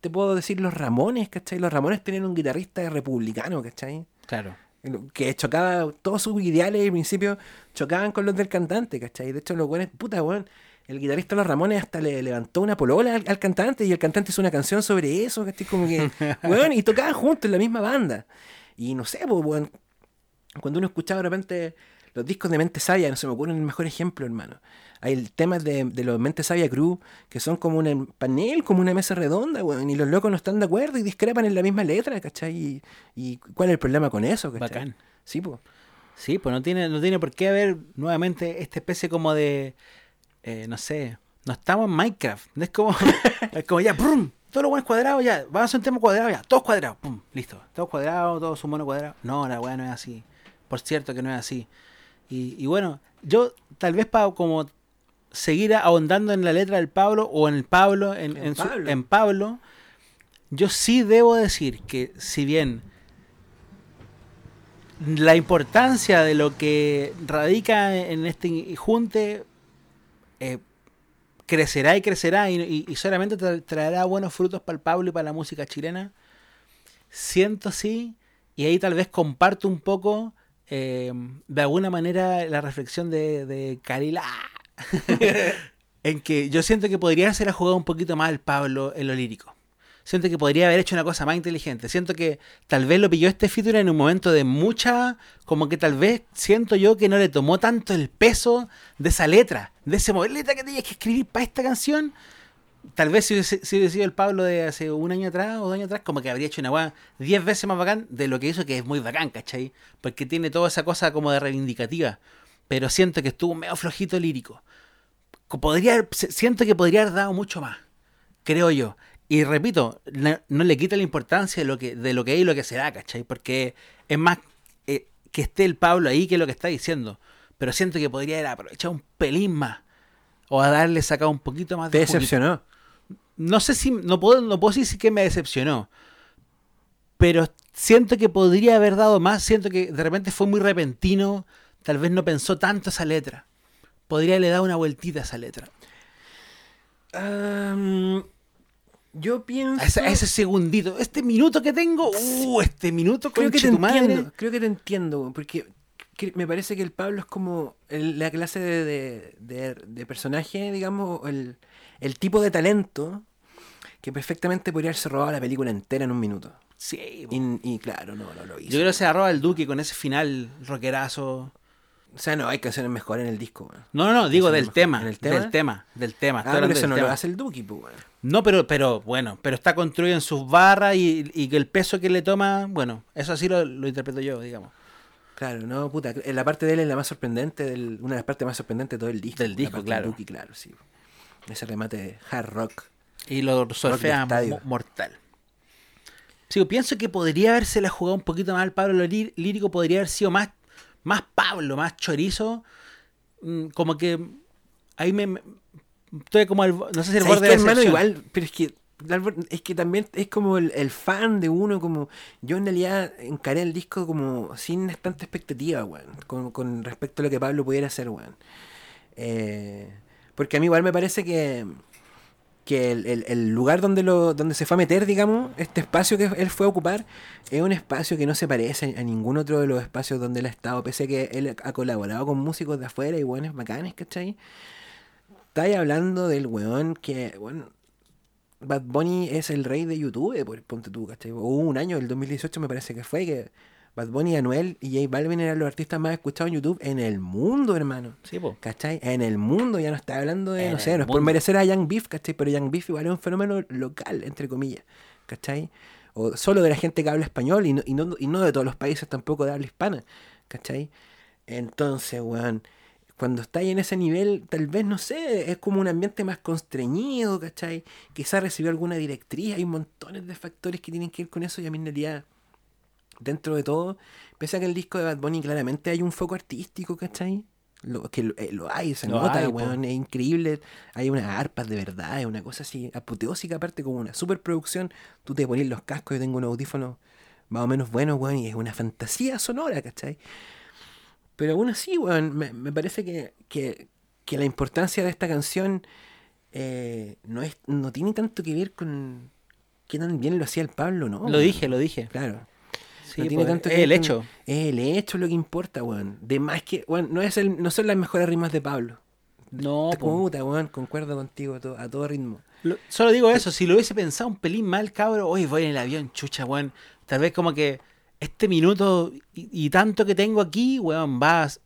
te puedo decir los Ramones, ¿cachai? Los Ramones tenían un guitarrista republicano, ¿cachai? Claro. que chocaba, todos sus ideales al principio chocaban con los del cantante, ¿cachai? De hecho, los buenos, puta, weón, el guitarrista de los Ramones hasta le levantó una polola al, al cantante y el cantante hizo una canción sobre eso, ¿cachai? Como que, weón, y tocaban juntos en la misma banda. Y no sé, pues, weón, cuando uno escuchaba de repente los discos de Mente Sabia, no se me ocurre el mejor ejemplo, hermano. Hay el temas de, de los Mente Sabia Crew, que son como un panel, como una mesa redonda, weón, y los locos no están de acuerdo y discrepan en la misma letra, ¿cachai? Y, y ¿cuál es el problema con eso, cachai? Bacán. Sí, pues. Sí, pues no tiene, no tiene por qué haber nuevamente esta especie como de, eh, no sé, no estamos en Minecraft, no es como, es como ya, ¡prum! todos los buenos cuadrados, ya, vamos a hacer un tema cuadrado, ya, todos cuadrados, pum, listo, todos cuadrados, todos un mono cuadrado. No, la weá no es así, por cierto que no es así. Y, y bueno, yo tal vez para como seguir ahondando en la letra del Pablo o en el Pablo, en, En su- Pablo. en Pablo, yo sí debo decir que si bien la importancia de lo que radica en este junte eh, crecerá y crecerá y, y- y solamente tra- traerá buenos frutos para el Pablo y para la música chilena. Siento sí, y ahí tal vez comparto un poco eh, de alguna manera la reflexión de, de Carila. en que yo siento que podría a jugar un poquito más el Pablo en lo lírico. Siento que podría haber hecho una cosa más inteligente. Siento que tal vez lo pilló este feature en un momento de mucha. Como que tal vez siento yo que no le tomó tanto el peso de esa letra, de ese letra que tenías que escribir para esta canción. Tal vez si hubiese, si hubiese sido el Pablo de hace un año atrás o dos años atrás, como que habría hecho una weá diez veces más bacán de lo que hizo, que es muy bacán, ¿cachai? Porque tiene toda esa cosa como de reivindicativa. Pero siento que estuvo medio flojito lírico. Podría, haber- siento que podría haber dado mucho más, creo yo. Y repito, no, no le quita la importancia de lo que de lo que es y lo que será, ¿cachai? Porque es más eh, que esté el Pablo ahí que lo que está diciendo. Pero siento que podría haber aprovechado un pelín más. O a darle sacado un poquito más Te de juguito. decepcionó. No sé si. No puedo, no puedo decir si que me decepcionó. Pero siento que podría haber dado más. Siento que de repente fue muy repentino. Tal vez no pensó tanto esa letra. Podría haberle dado una vueltita a esa letra. Am, yo pienso. A ese, a ese segundito. Este minuto que tengo. Uh, este minuto creo que te tu madre. entiendo. Creo que te entiendo, porque que me parece que el Pablo es como el- la clase de, de- de- de personaje, digamos, el, el tipo de talento que perfectamente podría haberse robado la película entera en un minuto. Sí. Y, y claro, no, no lo hizo. Yo creo que se arroba el Duque con ese final rockerazo. O sea, no, hay canciones mejores en el disco, weón. No, no, no, digo del tema, ¿En el tema? Del tema, del tema. Ah, pero eso del no tema. lo hace el Duki, pues, weón. No, pero, pero bueno, pero está construido en sus barras y, y que el peso que le toma, bueno, eso así lo, lo interpreto yo, digamos. Claro, no, puta. eh, La parte de él es la más sorprendente, del, una de las partes más sorprendentes de todo el disco. Del disco, claro. Duki, claro, sí. Ese remate de hard rock. Y lo solfea mortal. Sí, yo pienso que podría haberse la jugado un poquito más al Pablo lo lí- lírico, podría haber sido más, más Pablo, más chorizo. Mm, Como que ahí me, me- estoy como al, no sé si el ¿Sabes borde de la hermano? Igual, pero es que es que también es como el, el fan de uno, como yo en realidad encaré el disco como sin tanta expectativa, weón, con, con respecto a lo que Pablo pudiera hacer, weón. Eh, porque a mí igual me parece que, que el, el- lugar donde lo donde se fue a meter, digamos, este espacio que él fue a ocupar, es un espacio que no se parece a ningún otro de los espacios donde él ha estado, pese a que él ha colaborado con músicos de afuera y buenos bacanes, ¿cachai? Estáis hablando del weón que, bueno, Bad Bunny es el rey de YouTube, por ponte tú, ¿cachai? Hubo un año, el 2018 me parece que fue, que Bad Bunny, Anuel y J Balvin eran los artistas más escuchados en YouTube en el mundo, hermano. Sí, po. ¿Cachai? En el mundo, ya no está hablando de, En no sé, no es por merecer a Young Beef, ¿cachai? Pero Young Beef igual es un fenómeno local, entre comillas, ¿cachai? O solo de la gente que habla español y no, y no, y no de todos los países tampoco de habla hispana, ¿cachai? Entonces, weón, cuando estáis en ese nivel, tal vez, no sé, es como un ambiente más constreñido, ¿cachai? Quizás recibió alguna directriz, hay montones de factores que tienen que ver con eso y a mí en realidad, dentro de todo, pese a que el disco de Bad Bunny claramente hay un foco artístico, ¿cachai? Lo, que lo, eh, lo hay, se Lo nota, hay, weón, es increíble. Hay unas arpas de verdad, es una cosa así apoteósica, aparte como una superproducción. Tú te pones los cascos, yo tengo un audífono más o menos bueno, weón, y es una fantasía sonora, ¿cachai? Pero aún así, weón, me, me parece que, que, que la importancia de esta canción eh, no, es, no tiene tanto que ver con qué tan bien lo hacía el Pablo, ¿no? Lo dije, lo dije. Claro. Sí, no tiene pues, tanto es que el hecho. Es el hecho lo que importa, weón. De más que, weón, no, es el, no son las mejores rimas de Pablo. No, puta, weón, concuerdo contigo a, to- a todo ritmo. Lo- solo digo eso, si lo hubiese pensado un pelín mal, cabro, hoy voy en el avión, chucha, weón. Tal vez como que este minuto y, y tanto que tengo aquí, weón, vas.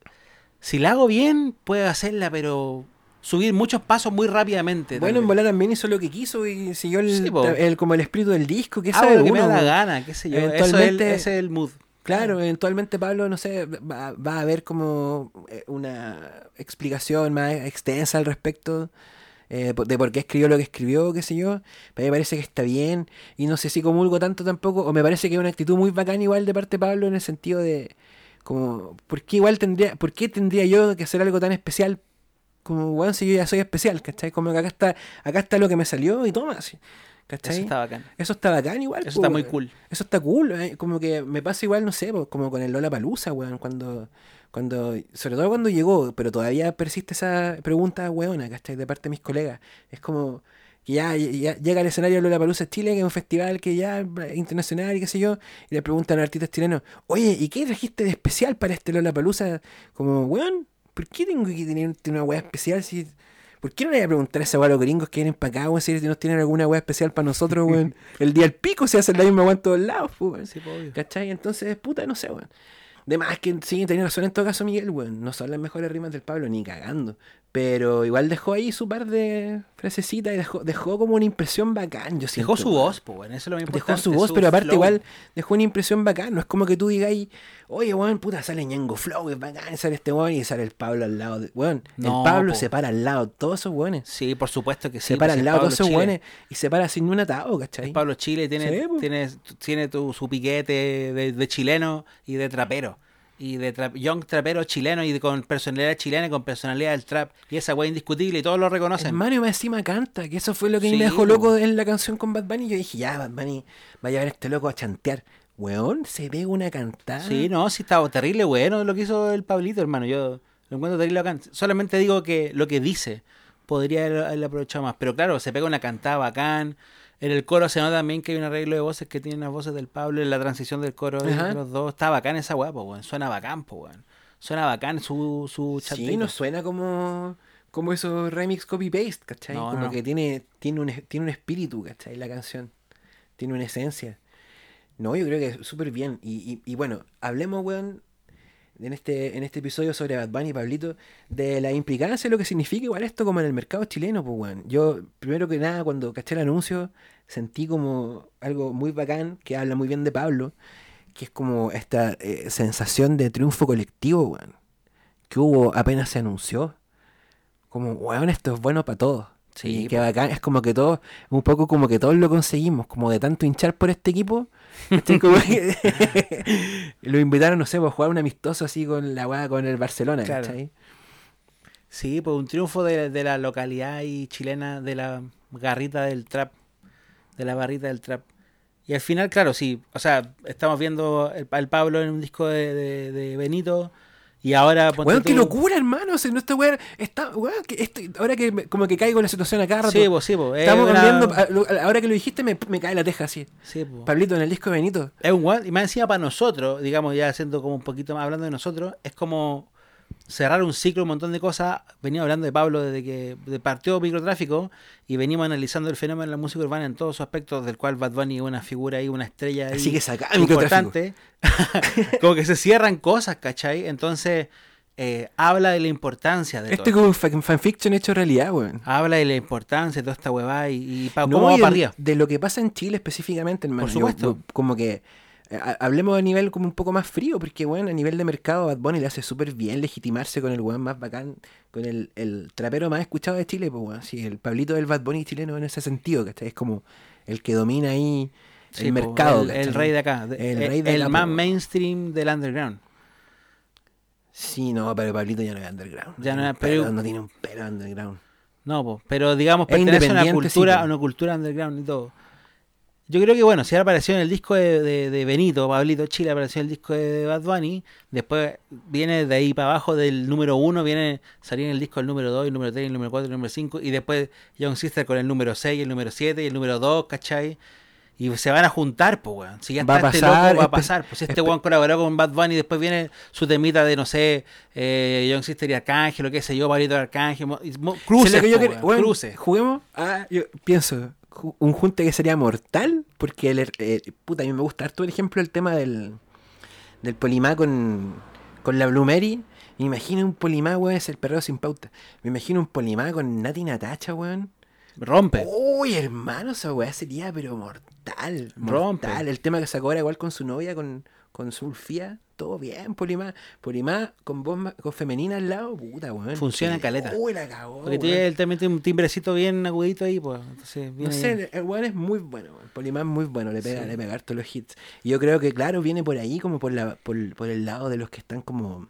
Si la hago bien, puedo hacerla, pero subir muchos pasos muy rápidamente. Bueno, en volar también hizo lo que quiso y siguió el, Sí, po. el- como el espíritu del disco, que sabe lo que me uno, da la gana, qué sé yo. Eso es el, Eventualmente- ese es el mood. Claro, eventualmente Pablo, no sé, va, va a haber como eh, una explicación más extensa al respecto eh, de por qué escribió lo que escribió, qué sé yo. Pero me parece que está bien y no sé si comulgo tanto tampoco, o me parece que es una actitud muy bacán igual de parte de Pablo en el sentido de como, ¿por qué igual tendría, por qué tendría yo que hacer algo tan especial como, bueno, si yo ya soy especial, ¿cachai? Como que acá está, acá está lo que me salió y toma, así, ¿cachai? Eso está bacán. Eso está bacán igual. Eso po, está muy weón. cool. Eso está cool, eh, como que me pasa igual, no sé, como con el Lola Palusa, weón, cuando, cuando, sobre todo cuando llegó, pero todavía persiste esa pregunta weona, ¿cachai? De parte de mis colegas. Es como que ya, ya llega al escenario Lola Palusa Chile, que es un festival que ya internacional y qué sé yo, y le preguntan a los artistas chilenos, oye, ¿y qué trajiste de especial para este Lola Palusa? Como, weón, ¿por qué tengo que tener una weá especial si... ¿Por qué no le voy a preguntar a esos weá a los gringos que vienen para acá, weón, si nos tienen alguna weá especial para nosotros, weón? El día del pico se hace la misma weá en todos lados, pues, weón. Sí, obvio. ¿Cachai? Entonces, puta, no sé, weón. De más que sí, tenía razón en todo caso Miguel, weón. No son las mejores rimas del Pablo, ni cagando. Pero igual dejó ahí su par de frasecitas y dejó, dejó como una impresión bacán, yo siento. Dejó su voz, pues, bueno, eso es lo más Dejó importante. su voz, pero aparte flow. igual dejó una impresión bacán. No es como que tú digas ahí, oye, weón, puta, sale Ñengo Flow, es bacán, sale este weón y sale el Pablo al lado. De... Weón, No, el Pablo po. se para al lado todos esos weones. Sí, por supuesto que sí. se para pues, al lado Pablo todos esos weones y se para sin un atado, ¿cachai? Pablo Chile tiene, Sí, tiene, tiene tu, su piquete de, de chileno y de trapero. Y de trap, young trapero chileno y de- con personalidad chilena y con personalidad del trap. Y esa weá indiscutible y todos lo reconocen. Hermano, y más encima canta, que eso fue lo que Sí, me dejó loco en la canción con Bad Bunny. Yo dije, ya, Bad Bunny, vaya a ver este loco a chantear. Weón, se pega una cantada. Sí, no, sí estaba terrible bueno lo que hizo el Pablito, hermano. Yo lo encuentro terrible bacán. Solamente digo que lo que dice podría haber aprovechado más. Pero claro, se pega una cantada bacán. En el coro se nota también que hay un arreglo de voces que tienen las voces del Pablo en la transición del coro de los dos. Está bacán esa pues, weón. Suena bacán, weón. suena bacán su, su Sí, no suena como, como esos remix copy-paste, ¿cachai? No, como no. que tiene, tiene, un, tiene un espíritu, ¿cachai? La canción. Tiene una esencia. No, yo creo que es súper bien. Y, y, y bueno, hablemos, weón, en este, en este episodio sobre Bad Bunny y Pablito, de la implicancia de lo que significa igual esto como en el mercado chileno, pues, weón. Yo, primero que nada, cuando caché el anuncio, sentí como algo muy bacán, que habla muy bien de Pablo, que es como esta eh, sensación de triunfo colectivo, weón, que hubo apenas se anunció. Como, weón, esto es bueno para todos. Sí, Sí, que bacán. Es como que todos, un poco como que todos lo conseguimos, como de tanto hinchar por este equipo. ¿Cachai? Como que lo invitaron, no sé, pues, a jugar un amistoso así con la weá con el Barcelona, Claro. ¿cachai? Sí, pues un triunfo de, de la localidad y chilena, de la garrita del trap, de la barrita del trap. Y al final, claro, sí, o sea, estamos viendo el, al Pablo en un disco de, de- de Benito y ahora... ponte Weón, qué tú- locura, hermano. O sea, no está, weón, que este- ahora que como que caigo en la situación acá, rato, Sí, pues sí, es estamos una- viendo, a- lo- ahora que lo dijiste me, me cae la teja así. sí. Pablito en el disco de Benito. Es un guan- y más encima para nosotros, digamos, ya siendo como un poquito más hablando de nosotros, es como cerrar un ciclo, un montón de cosas. Venía hablando de Pablo desde que partió microtráfico y venimos analizando el fenómeno de la música urbana en todos sus aspectos, del cual Bad Bunny es una figura ahí, una estrella ahí Así que saca importante. como que se cierran cosas, ¿cachai? Entonces, eh, habla de la importancia de Esto todo. es como un fanfiction hecho realidad, weón. Habla de la importancia de toda esta huevada y, y pa- No, cómo va para de, arriba. de lo que pasa en Chile específicamente, hermano. Por supuesto. yo, como que hablemos a nivel como un poco más frío, porque bueno, a nivel de mercado Bad Bunny le hace súper bien legitimarse con el weón más bacán, con el, el trapero más escuchado de Chile, pues weón. Sí, el Pablito del Bad Bunny chileno en ese sentido, ¿cachai? Es como el que domina ahí Sí, el po, mercado. el, rey de acá. El el rey de acá, más po. mainstream del underground. Sí, no, pero Pablito ya no es underground. Ya no es- pelo, pero- no tiene un pelo underground. No, po, pero digamos, pertenece a una sí, cultura, po. a una cultura underground y todo. Yo creo que bueno, si ahora apareció en el disco de, de- de Benito, Pablito Chile apareció en el disco de Bad Bunny, después viene de ahí para abajo del número uno, viene salir en el disco el número 2, el número 3, el número 4, el número 5, y después Young Sister con el número 6, el número 7 y el número 2, ¿cachai? Y se van a juntar, pues, weón. Si ya Va está este loco, va a pasar. Pues si este weón colaboró con Bad Bunny, después viene su temita de, no sé, eh, Young Sister y Arcángel, lo que sé yo, Pablito de Arcángel, mo- y mo- ¿Sabes cruces, po, quer- weón, weón, cruces. Juguemos. Ah, yo pienso. Un junte que sería mortal. Porque el, eh, puta, a mí me gusta harto el ejemplo del tema del, del polimá con, con la Blue Mary. Me imagino un polimá, weón, es el perreo sin pauta. Me imagino un polimá con Nati Natacha, weón. Rompe. Uy, hermano, esa weá sería pero mortal. Rompe. Mortal. El tema que sacó ahora igual con su novia, con, con Sulfía. Todo bien, Polimá. Polimá con voz con femenina al lado, puta, weón. Funciona Que- caleta. Uy, la cagó. Porque tiene él también tiene un timbrecito bien agudito ahí, pues. Entonces, No sé, el weón es muy bueno, weón. Polimá es muy bueno, le pega, Sí. le pega harto los hits. Y yo creo que, claro, viene por ahí, como por la, por, por el lado de los que están como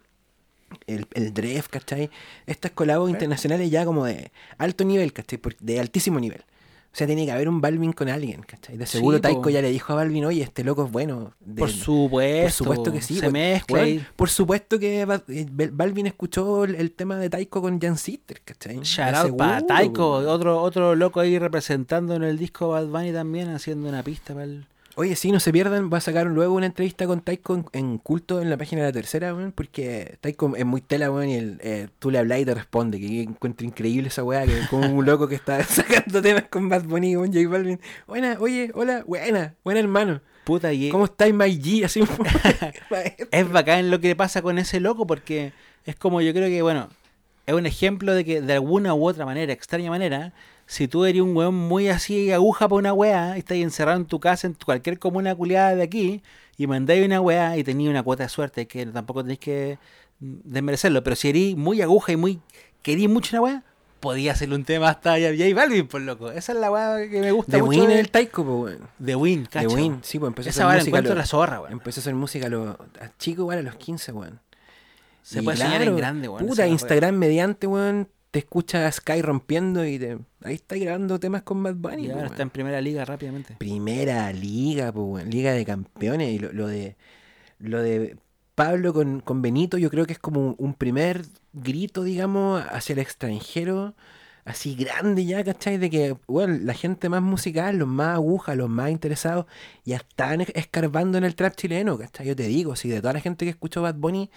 el, el Dref, ¿cachai? Estas colabos internacionales ya como de alto nivel, ¿cachai? De altísimo nivel. O sea, tiene que haber un Balvin con alguien, ¿cachai? De Sí, seguro po. Taiko ya le dijo a Balvin, oye, este loco es bueno. De- Por supuesto. por supuesto que sí. Se mezcla. Por supuesto que eh, Bal- Balvin escuchó el, el tema de Taiko con Jan Sister, ¿cachai? Shout para Taiko, otro, otro loco ahí representando en el disco Bad Bunny también, haciendo una pista para el... Oye, sí, no se pierdan, va a sacar luego una entrevista con Taiko en, culto en la página de la tercera, weón, porque Taiko es muy tela, weón, y el, eh, tú le hablas y te responde, que encuentro increíble esa weá, que es como un loco que está sacando temas con Bad Bunny con J Balvin. Buena, oye, hola, buena, buena hermano. Puta, y ¿Cómo estáis, My G? Así es bacán lo que pasa con ese loco porque es como yo creo que, bueno, es un ejemplo de que de alguna u otra manera, extraña manera, si tú eres un weón muy así aguja para una weá, y estás encerrado en tu casa, en tu- cualquier comuna culiada de aquí, y mandáis una weá y tenías una cuota de suerte, que tampoco tenéis que desmerecerlo, pero si eres muy aguja y muy querís mucho una weá, podía hacerle un tema hasta J Balvin, por loco. Esa es la weá que me gusta De mucho. Win de- el Taiko, po, weón. The Win, De cacho. Win, sí, pues empezó a Esa hacer música. a encuentro lo- la zorra, weón. Empezó a hacer música a los a chico, igual a los 15, weón. Se Y puede soñar en claro, grande, weón. Puta. Instagram mediante, weón. Te escucha Sky rompiendo y te, ahí está grabando temas con Bad Bunny. Y ahora está en primera liga rápidamente. Primera liga, weón, liga de campeones. Y lo, lo de lo de Pablo con, con Benito, yo creo que es como un, primer grito, digamos, hacia el extranjero, así grande ya, ¿cachai? De que, bueno, la gente más musical, los más agujas, los más interesados, ya están es- escarbando en el trap chileno, ¿cachai? Yo te digo, si de toda la gente que escuchó Bad Bunny,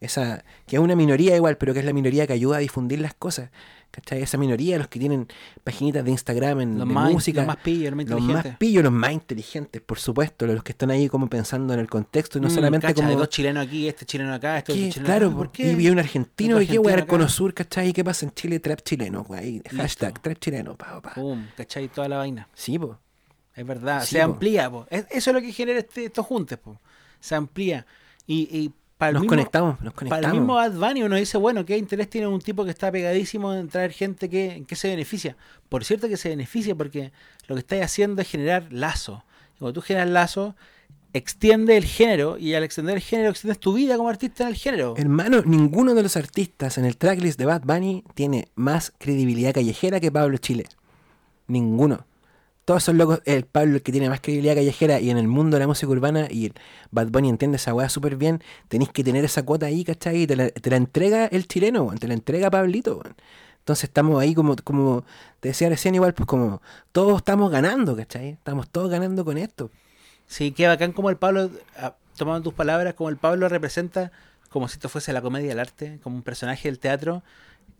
esa, que es una minoría igual, pero que es la minoría que ayuda a difundir las cosas, ¿cachai? Esa minoría, los que tienen paginitas de Instagram en, Los de más, música. los más pillos, los más Los más inteligentes. pillos, los más inteligentes, por supuesto, los que están ahí como pensando en el contexto y no Mm, solamente cacha, como... dos chilenos aquí, este chileno acá, este ¿Qué? chileno Claro, acá. po. ¿por qué? y vi un argentino y qué weá, Cono. Sur, ¿cachai? ¿Y qué pasa en Chile? Trap chileno, güey. Hashtag trap chileno, pa, pa. Pum, ¿cachai? Toda la vaina. Sí, po. Es verdad, Sí, se po. amplía, po. Es- eso es lo que genera este, estos juntes, po. Se amplía. Y, y para Nos mismo, conectamos, nos Para el conectamos. mismo Bad Bunny uno dice, bueno, ¿qué interés tiene un tipo que está pegadísimo en traer gente que, en que se beneficia? Por cierto que se beneficia porque lo que estáis haciendo es generar lazo. Y cuando tú generas lazo, extiende el género y al extender el género extiendes tu vida como artista en el género. Hermano, ninguno de los artistas en el tracklist de Bad Bunny tiene más credibilidad callejera que Pablo Chile. Ninguno. Todos son locos. El Pablo el que tiene más credibilidad callejera y en el mundo de la música urbana y Bad Bunny entiende esa weá súper bien. Tenéis que tener esa cuota ahí, ¿cachai? Y te la, te la entrega el chileno, weón, te la entrega Pablito. Entonces estamos ahí como, como te decía recién igual, pues como todos estamos ganando, ¿cachai? Estamos todos ganando con esto. Sí, qué bacán como el Pablo, ah, tomando tus palabras, como el Pablo representa, como si esto fuese la comedia del arte, como un personaje del teatro,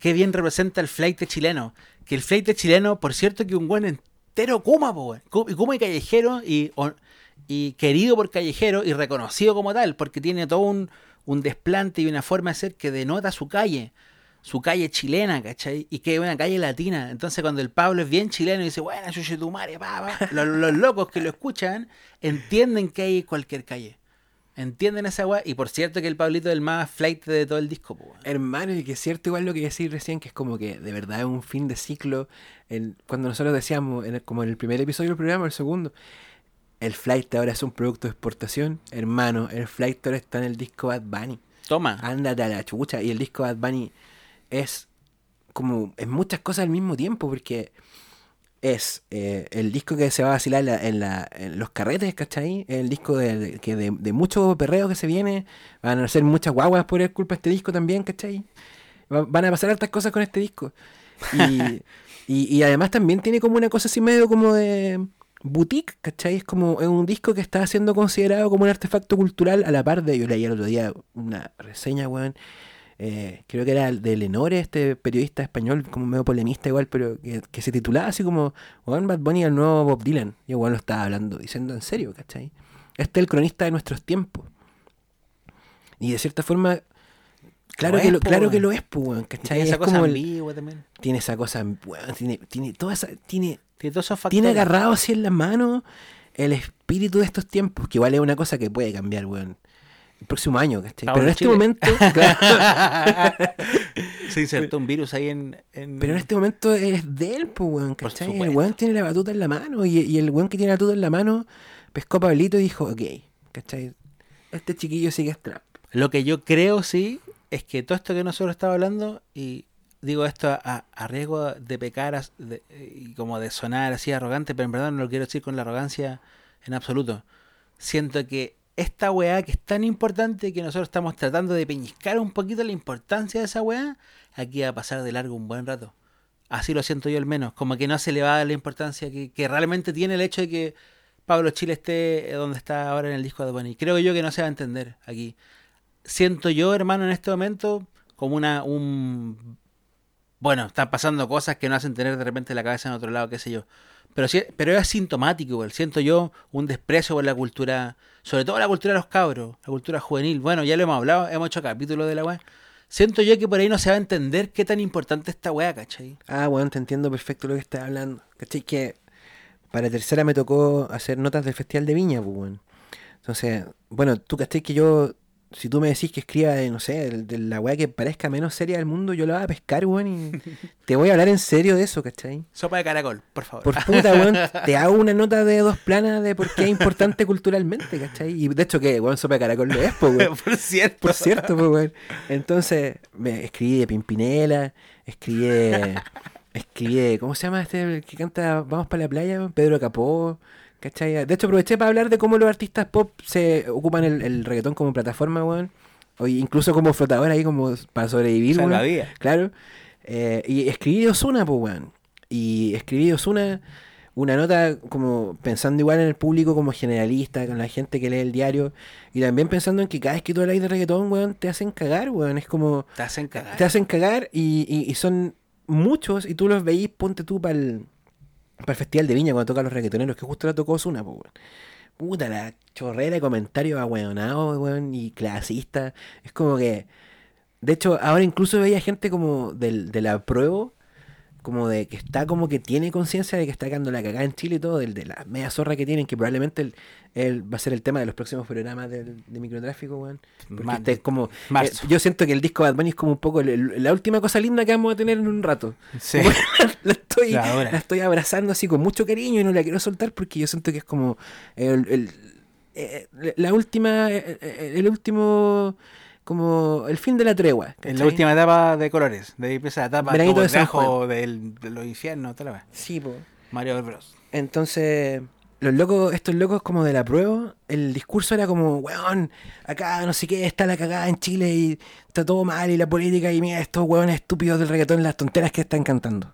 qué bien representa el flight chileno. Que el flight chileno, por cierto, que un buen entero Kuma, po, weón. Kuma y callejero, y, querido por callejero, y reconocido como tal, porque tiene todo un, desplante y una forma de ser que denota su calle. Su calle chilena, ¿cachai? Y que es una calle latina. Entonces, cuando el Pablo es bien chileno y dice, bueno, chuche tu madre, pa, pa", los, los locos que lo escuchan entienden que hay cualquier calle. Entienden esa weá. Y por cierto que el Pablito es el más flight de todo el disco, po. Hermano, y que es cierto igual lo que decís recién, que es como que de verdad es un fin de ciclo. El- cuando nosotros decíamos, en el- como en el primer episodio del programa, el segundo, el Flight ahora es un producto de exportación. Hermano, el Flight ahora está en el disco Bad Bunny. Toma. Ándate a la chucha. Y el disco Bad Bunny es como, es muchas cosas al mismo tiempo, porque es eh, el disco que se va a vacilar en, la- en la- en los carretes, ¿cachai? El disco de, de- que de, de mucho perreo que se viene. Van a hacer muchas guaguas por culpa de este disco también, ¿cachai? Va- Van a pasar hartas cosas con este disco. Y, y, y además también tiene como una cosa así medio como de boutique, ¿cachai? Es como es un disco que está siendo considerado como un artefacto cultural a la par de, yo leí el otro día una reseña, weón, eh, creo que era el de Lenore, este periodista español, como medio polemista igual, pero que, que se titulaba así como, weón, Bad Bunny el nuevo Bob Dylan. Y weón lo estaba hablando, diciendo en serio, ¿cachai? Este es el cronista de nuestros tiempos. Y de cierta forma, claro, que, es, lo, po, claro que lo es, pues, weón, ¿cachai? Tiene esa Es cosa como ambigua también. tiene esa cosa, weón, tiene, tiene toda esa, tiene, Tiene todos esos factores. tiene agarrado así en las manos el espíritu de estos tiempos, que igual es una cosa que puede cambiar, weón. El próximo año, ¿cachai? Pero en este momento, claro, Se insertó un virus ahí en. en- pero en este momento es de él, pues, weón, ¿cachai? El weón tiene la batuta en la mano y, y el weón que tiene la batuta en la mano pescó a Pablito y dijo, ok, ¿cachai? Este chiquillo sí que es trap. Lo que yo creo, sí, es que todo esto que nosotros estamos hablando, y digo esto a, riesgo de pecar de- y como de sonar así arrogante, pero en verdad no lo quiero decir con la arrogancia en absoluto. Siento que esta weá que es tan importante que nosotros estamos tratando de peñiscar un poquito la importancia de esa weá, aquí va a pasar de largo un buen rato. Así lo siento yo al menos, como que no se le va a dar la importancia que, realmente tiene el hecho de que Pablo Chile esté donde está ahora en el disco de Bunny. Creo yo que no se va a entender aquí siento yo, hermano, en este momento como una un bueno, están pasando cosas que no hacen tener de repente la cabeza en otro lado, qué sé yo. Pero sí, pero es asintomático, igual. Siento yo un desprecio por la cultura, sobre todo la cultura de los cabros, la cultura juvenil. Bueno, ya lo hemos hablado, hemos hecho capítulos de la weá. Siento yo que por ahí no se va a entender qué tan importante es esta weá, ¿cachai? Ah, weón, te entiendo perfecto lo que estás hablando. ¿Cachai? Que para tercera me tocó hacer notas del Festival de Viña, pues. Entonces, bueno, tú cachai que yo, si tú me decís que escriba, de, no sé, de, de la weá que parezca menos seria del mundo, yo la voy a pescar, weón, y te voy a hablar en serio de eso, ¿cachai? Sopa de caracol, por favor. Por puta, weón, te hago una nota de dos planas de por qué es importante culturalmente, ¿cachai? Y de hecho que, weón, sopa de caracol lo es, pues, weón. por cierto. Por cierto, pues, weón. Entonces, me escribí de Pimpinela, escribí de. Escribí de. ¿Cómo se llama este el que canta Vamos para la playa? Pedro Capó. ¿Cachai? De hecho, aproveché para hablar de cómo los artistas pop se ocupan el, el reggaetón como plataforma, weón. O incluso como flotador ahí, como para sobrevivir, weón. Salvavidas. Claro. Eh, y escribí Osuna, pues, weón. Y escribí Osuna una nota como pensando igual en el público como generalista, con la gente que lee el diario. Y también pensando en que cada vez que tú hablas de reggaetón, weón, te hacen cagar, weón. Es como... Te hacen cagar. Te hacen cagar y, y- y son muchos y tú los veís, ponte tú para el, Festival de Viña cuando tocan los reggaetoneros, que justo la tocó Osuna, pues, weón. Puta, la chorrera de comentarios ahueonados, weón, y clasistas. Es como que... De hecho, ahora incluso veía gente como del, de la prueba, como de que está como que tiene conciencia de que está quedando la cagada en Chile y todo, del de la media zorra que tienen, que probablemente el, el- va a ser el tema de los próximos programas del, de microtráfico, weón. Este es como... eh, yo siento que el disco Bad Bunny es como un poco el- la última cosa linda que vamos a tener en un rato. Sí. La, estoy, La estoy abrazando así con mucho cariño y no la quiero soltar porque yo siento que es como el, el- eh, la última, eh, eh, el último, como el fin de la tregua. En la última etapa de colores. De ahí empieza la etapa de San del, de los infiernos, toda la vez. Sí, po. Mario Bros. Entonces, los locos, estos locos como de la prueba, el discurso era como, weón, acá no sé qué, está la cagada en Chile y está todo mal y la política y mira estos weones estúpidos del reggaetón, las tonteras que están cantando.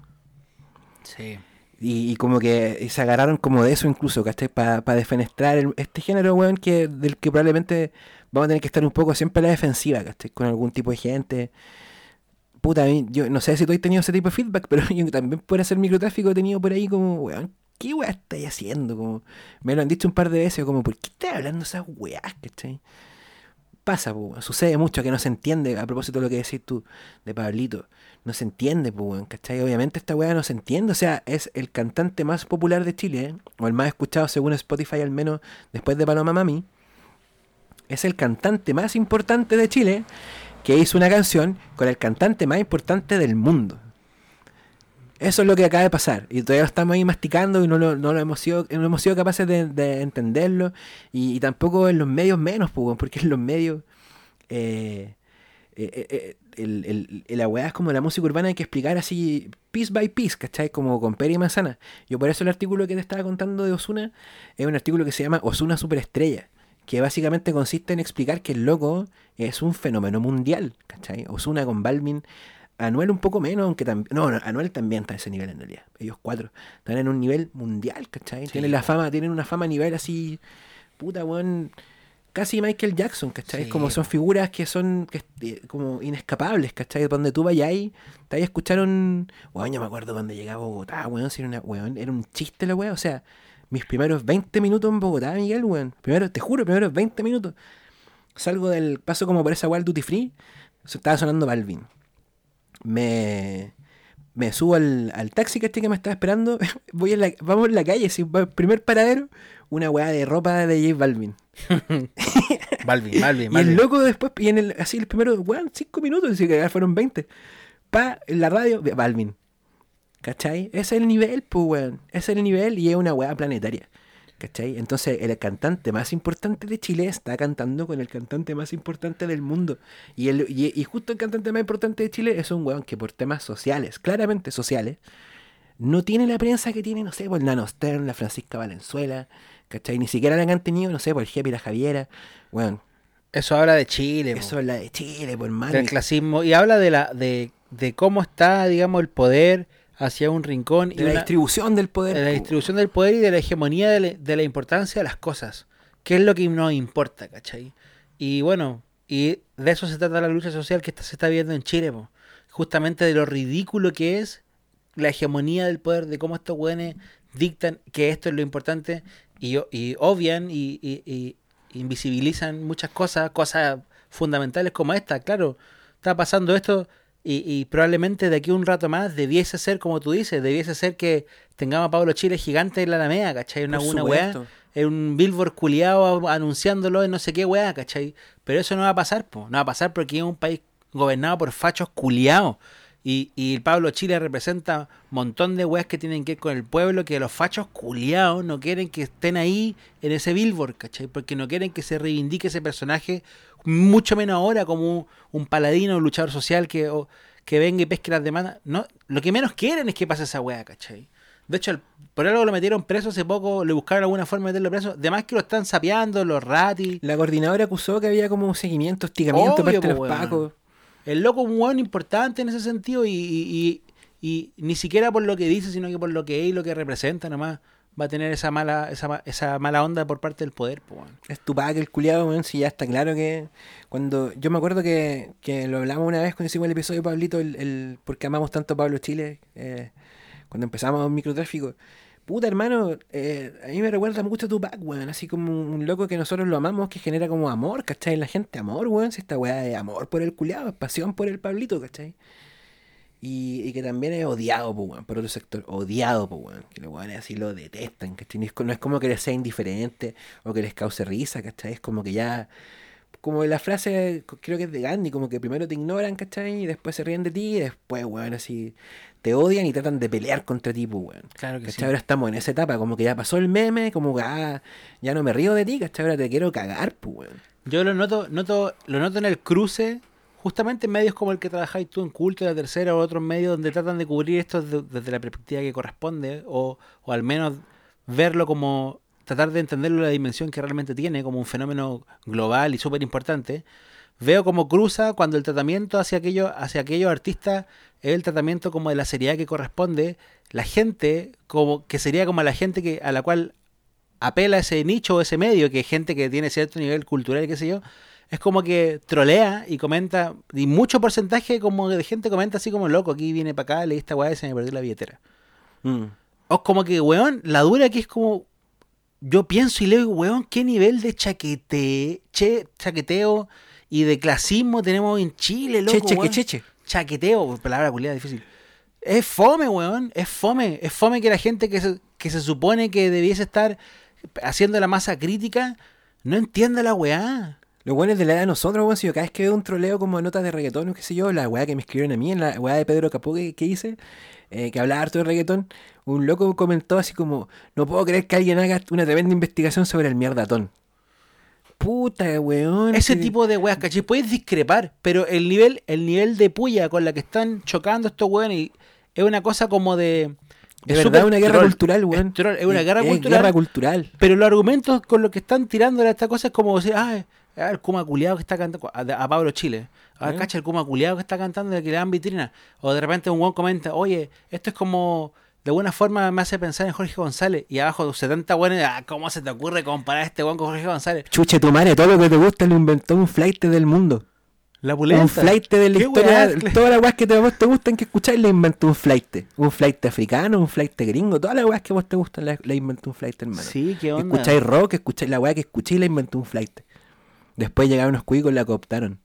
Sí. Y, y como que se agarraron como de eso incluso, ¿cachai? Para defenestrar el- este género, weón, que, del que probablemente vamos a tener que estar un poco siempre a la defensiva, ¿cachai? Con algún tipo de gente. Puta, yo no sé si tú has tenido ese tipo de feedback, pero yo también por hacer microtráfico he tenido por ahí como, weón, ¿qué weá estáis haciendo? Como, me lo han dicho un par de veces, como, ¿por qué estás hablando esas weás, cachai? Pasa, sucede mucho que no se entiende, a propósito de lo que decís tú, de Pablito, no se entiende, pues, weón, ¿cachai? Obviamente esta weá no se entiende, o sea, es el cantante más popular de Chile, o el más escuchado según Spotify al menos después de Paloma Mami, es el cantante más importante de Chile que hizo una canción con el cantante más importante del mundo. Eso es lo que acaba de pasar. Y todavía lo estamos ahí masticando y no lo, no lo hemos, sido, no hemos sido capaces de, de entenderlo. Y, y tampoco en los medios menos, pues, porque en los medios... eh, eh, eh, el, el- el- la weá es como la música urbana hay que explicar así piece by piece, ¿cachai? Como con pera y manzana. Yo por eso el artículo que te estaba contando de Osuna es un artículo que se llama Osuna Superestrella, que básicamente consiste en explicar que el loco es un fenómeno mundial, ¿cachai? Osuna con Balvin, Anuel un poco menos, aunque también... No, no, Anuel también está a ese nivel en realidad. Ellos cuatro están en un nivel mundial, ¿cachai? tienen la fama, tienen una fama a nivel así, puta, weón, casi Michael Jackson, ¿cachai? Sí, como son figuras que son que, eh, como inescapables, ¿cachai? Donde tú vayas ahí, te vayas a escuchar un... Weón, yo me acuerdo cuando llegaba a Bogotá, weón, si era, una, weón, era un chiste la weón, o sea, mis primeros 20 minutos en Bogotá, Miguel, weón. Primero, te juro, primeros 20 minutos. Salgo del paso como por esa al duty free, estaba sonando Balvin. Me... Me subo al, al taxi que que me estaba esperando. Voy en la, vamos en la calle, va- primer paradero, una weá de ropa de J Balvin. Balvin, Balvin, Y el Balvin. loco después, y en el, así el primero, weón, cinco minutos, así que fueron 20. Pa, en la radio, Balvin. ¿Cachai? Ese es el nivel, pues, weón. Ese es el nivel y es una weá planetaria. ¿Cachai? Entonces, el cantante más importante de Chile está cantando con el cantante más importante del mundo. Y, el, y, y justo el cantante más importante de Chile es un weón que por temas sociales, claramente sociales, no tiene la prensa que tiene, no sé, por el Nano Stern, la Francisca Valenzuela, ¿cachai? Ni siquiera la han tenido, no sé, por y la Javiera. Weón, Eso habla de Chile, eso es la de Chile, por mano. del clasismo. Y habla de la de, de cómo está, digamos, el poder hacia un rincón y de la una- distribución del poder. de la distribución del poder y de la hegemonía de la, de la importancia de las cosas. ¿Qué es lo que nos importa, cachai? Y bueno, y de eso se trata la lucha social que está- se está viendo en Chile, po. justamente de lo ridículo que es la hegemonía del poder, de cómo estos güeyes dictan que esto es lo importante y, o- y obvian y, y- y invisibilizan muchas cosas, cosas fundamentales como esta. Claro, está pasando esto y, y probablemente de aquí a un rato más debiese ser, como tú dices, debiese ser que tengamos a Pablo Chile gigante en la Alameda, ¿cachai? Una, una weá, un billboard culiado anunciándolo en no sé qué weá, ¿cachai? Pero eso no va a pasar, po. no va a pasar porque es un país gobernado por fachos culiados. Y, y el Pablo Chile representa un montón de weas que tienen que ver con el pueblo, que los fachos culiados no quieren que estén ahí en ese billboard, ¿cachai? Porque no quieren que se reivindique ese personaje, mucho menos ahora como un, un paladino, un luchador social que, o- que venga y pesque las demandas. No, lo que menos quieren es que pase esa wea, ¿cachai? De hecho, el- por algo lo metieron preso hace poco, le buscaron alguna forma de meterlo preso. Además que lo están sapeando, los ratis. La coordinadora acusó que había como un seguimiento, hostigamiento Obvio, parte de los pacos. El loco es un weón importante en ese sentido y, y- ni siquiera por lo que dice, sino que por lo que es y lo que representa nomás va a tener esa mala, esa, esa mala onda por parte del poder, po, weón. Es tu que el culiado, weón, si ya está claro que cuando yo me acuerdo que, que lo hablamos una vez cuando hicimos el episodio de Pablito, el, el- porque amamos tanto a Pablo Chile, eh, cuando empezamos microtráfico. Puta hermano, eh, a mí me recuerda mucho a Tupac, weón, así como un loco que nosotros lo amamos, que genera como amor, ¿cachai? La gente, amor, weón, si esta weá es amor por el culiado, pasión por el Pablito, ¿cachai? Y, y que también es odiado, po, weón, por otro sector. Odiado, po, weón. Que los weones así lo detestan, ¿cachai? No es como que les sea indiferente o que les cause risa, ¿cachai? Es como que ya... Como la frase, creo que es de Gandhi, como que primero te ignoran, ¿cachai? Y después se ríen de ti y después, weón, así... Te odian y tratan de pelear contra ti, po, weón. Claro que ¿Cachai? sí. Ahora estamos en esa etapa, como que ya pasó el meme, como que ah, ya no me río de ti, ¿cachai? Ahora te quiero cagar, pues, weón. Yo lo noto, noto, lo noto en el cruce, justamente en medios como el que trabajáis tú en Culto, la tercera o otros medios donde tratan de cubrir esto de- desde la perspectiva que corresponde, o, o al menos verlo como tratar de entenderlo la dimensión que realmente tiene, como un fenómeno global y súper importante. Veo como cruza cuando el tratamiento hacia aquello, hacia aquellos artistas es el tratamiento como de la seriedad que corresponde, la gente, como que sería como la gente que, a la cual apela ese nicho o ese medio, que es gente que tiene cierto nivel cultural y qué sé yo, es como que trolea y comenta, y mucho porcentaje como de gente comenta así como loco, aquí viene para acá, leí esta weá y se me perdió la billetera. Mm. O como que, weón, la dura que es como, yo pienso y leo, weón, qué nivel de chaquete, che, chaqueteo y de clasismo tenemos en Chile, loco, Cheche, que cheche. Chaqueteo, palabra culiada difícil. Es fome, weón. Es fome. Es fome que la gente que se, que se supone que debiese estar haciendo la masa crítica no entienda la weá. Los buenos de la edad de nosotros, weón, si yo cada vez que veo un troleo como de notas de reggaetón o qué sé yo, la weá que me escribieron a mí, en la weá de Pedro Capó que, que hice, eh, que hablaba harto de reggaetón, un loco comentó así como, no puedo creer que alguien haga una tremenda investigación sobre el mierdatón. Puta, weón. Ese que- tipo de weas, ¿cachai? Puedes discrepar, pero el nivel, el nivel de puya con la que están chocando estos weones es una cosa como de. De es verdad, una guerra troll. cultural, weón. Es, troll, es una guerra Es cultural. guerra cultural. Pero los argumentos con los que están tirando a esta cosa es como decir, ah, el Kuma culiado que está cantando a, a Pablo Chile. Ah, ¿Eh? cacha el Kuma culiado que está cantando y que le dan vitrina. O de repente un weón comenta, oye, esto es como. De alguna forma me hace pensar en Jorge González. Y abajo 70 weones, ah, ¿cómo se te ocurre comparar a este weón con Jorge González? Chuche tu madre, todo lo que te gusta lo inventó un flight del mundo. La pulenta. Un flight de la ¿Qué historia. weá? Todas las weas que te, vos te gustan que escucháis le inventó un flight. Un flight africano, un flight gringo. Todas las weas que vos te gustan la, la inventó un flight, hermano. Sí, qué onda. Escucháis rock, escucháis la wea que escuché y la inventó un flight. Después llegaron unos cuicos y la cooptaron.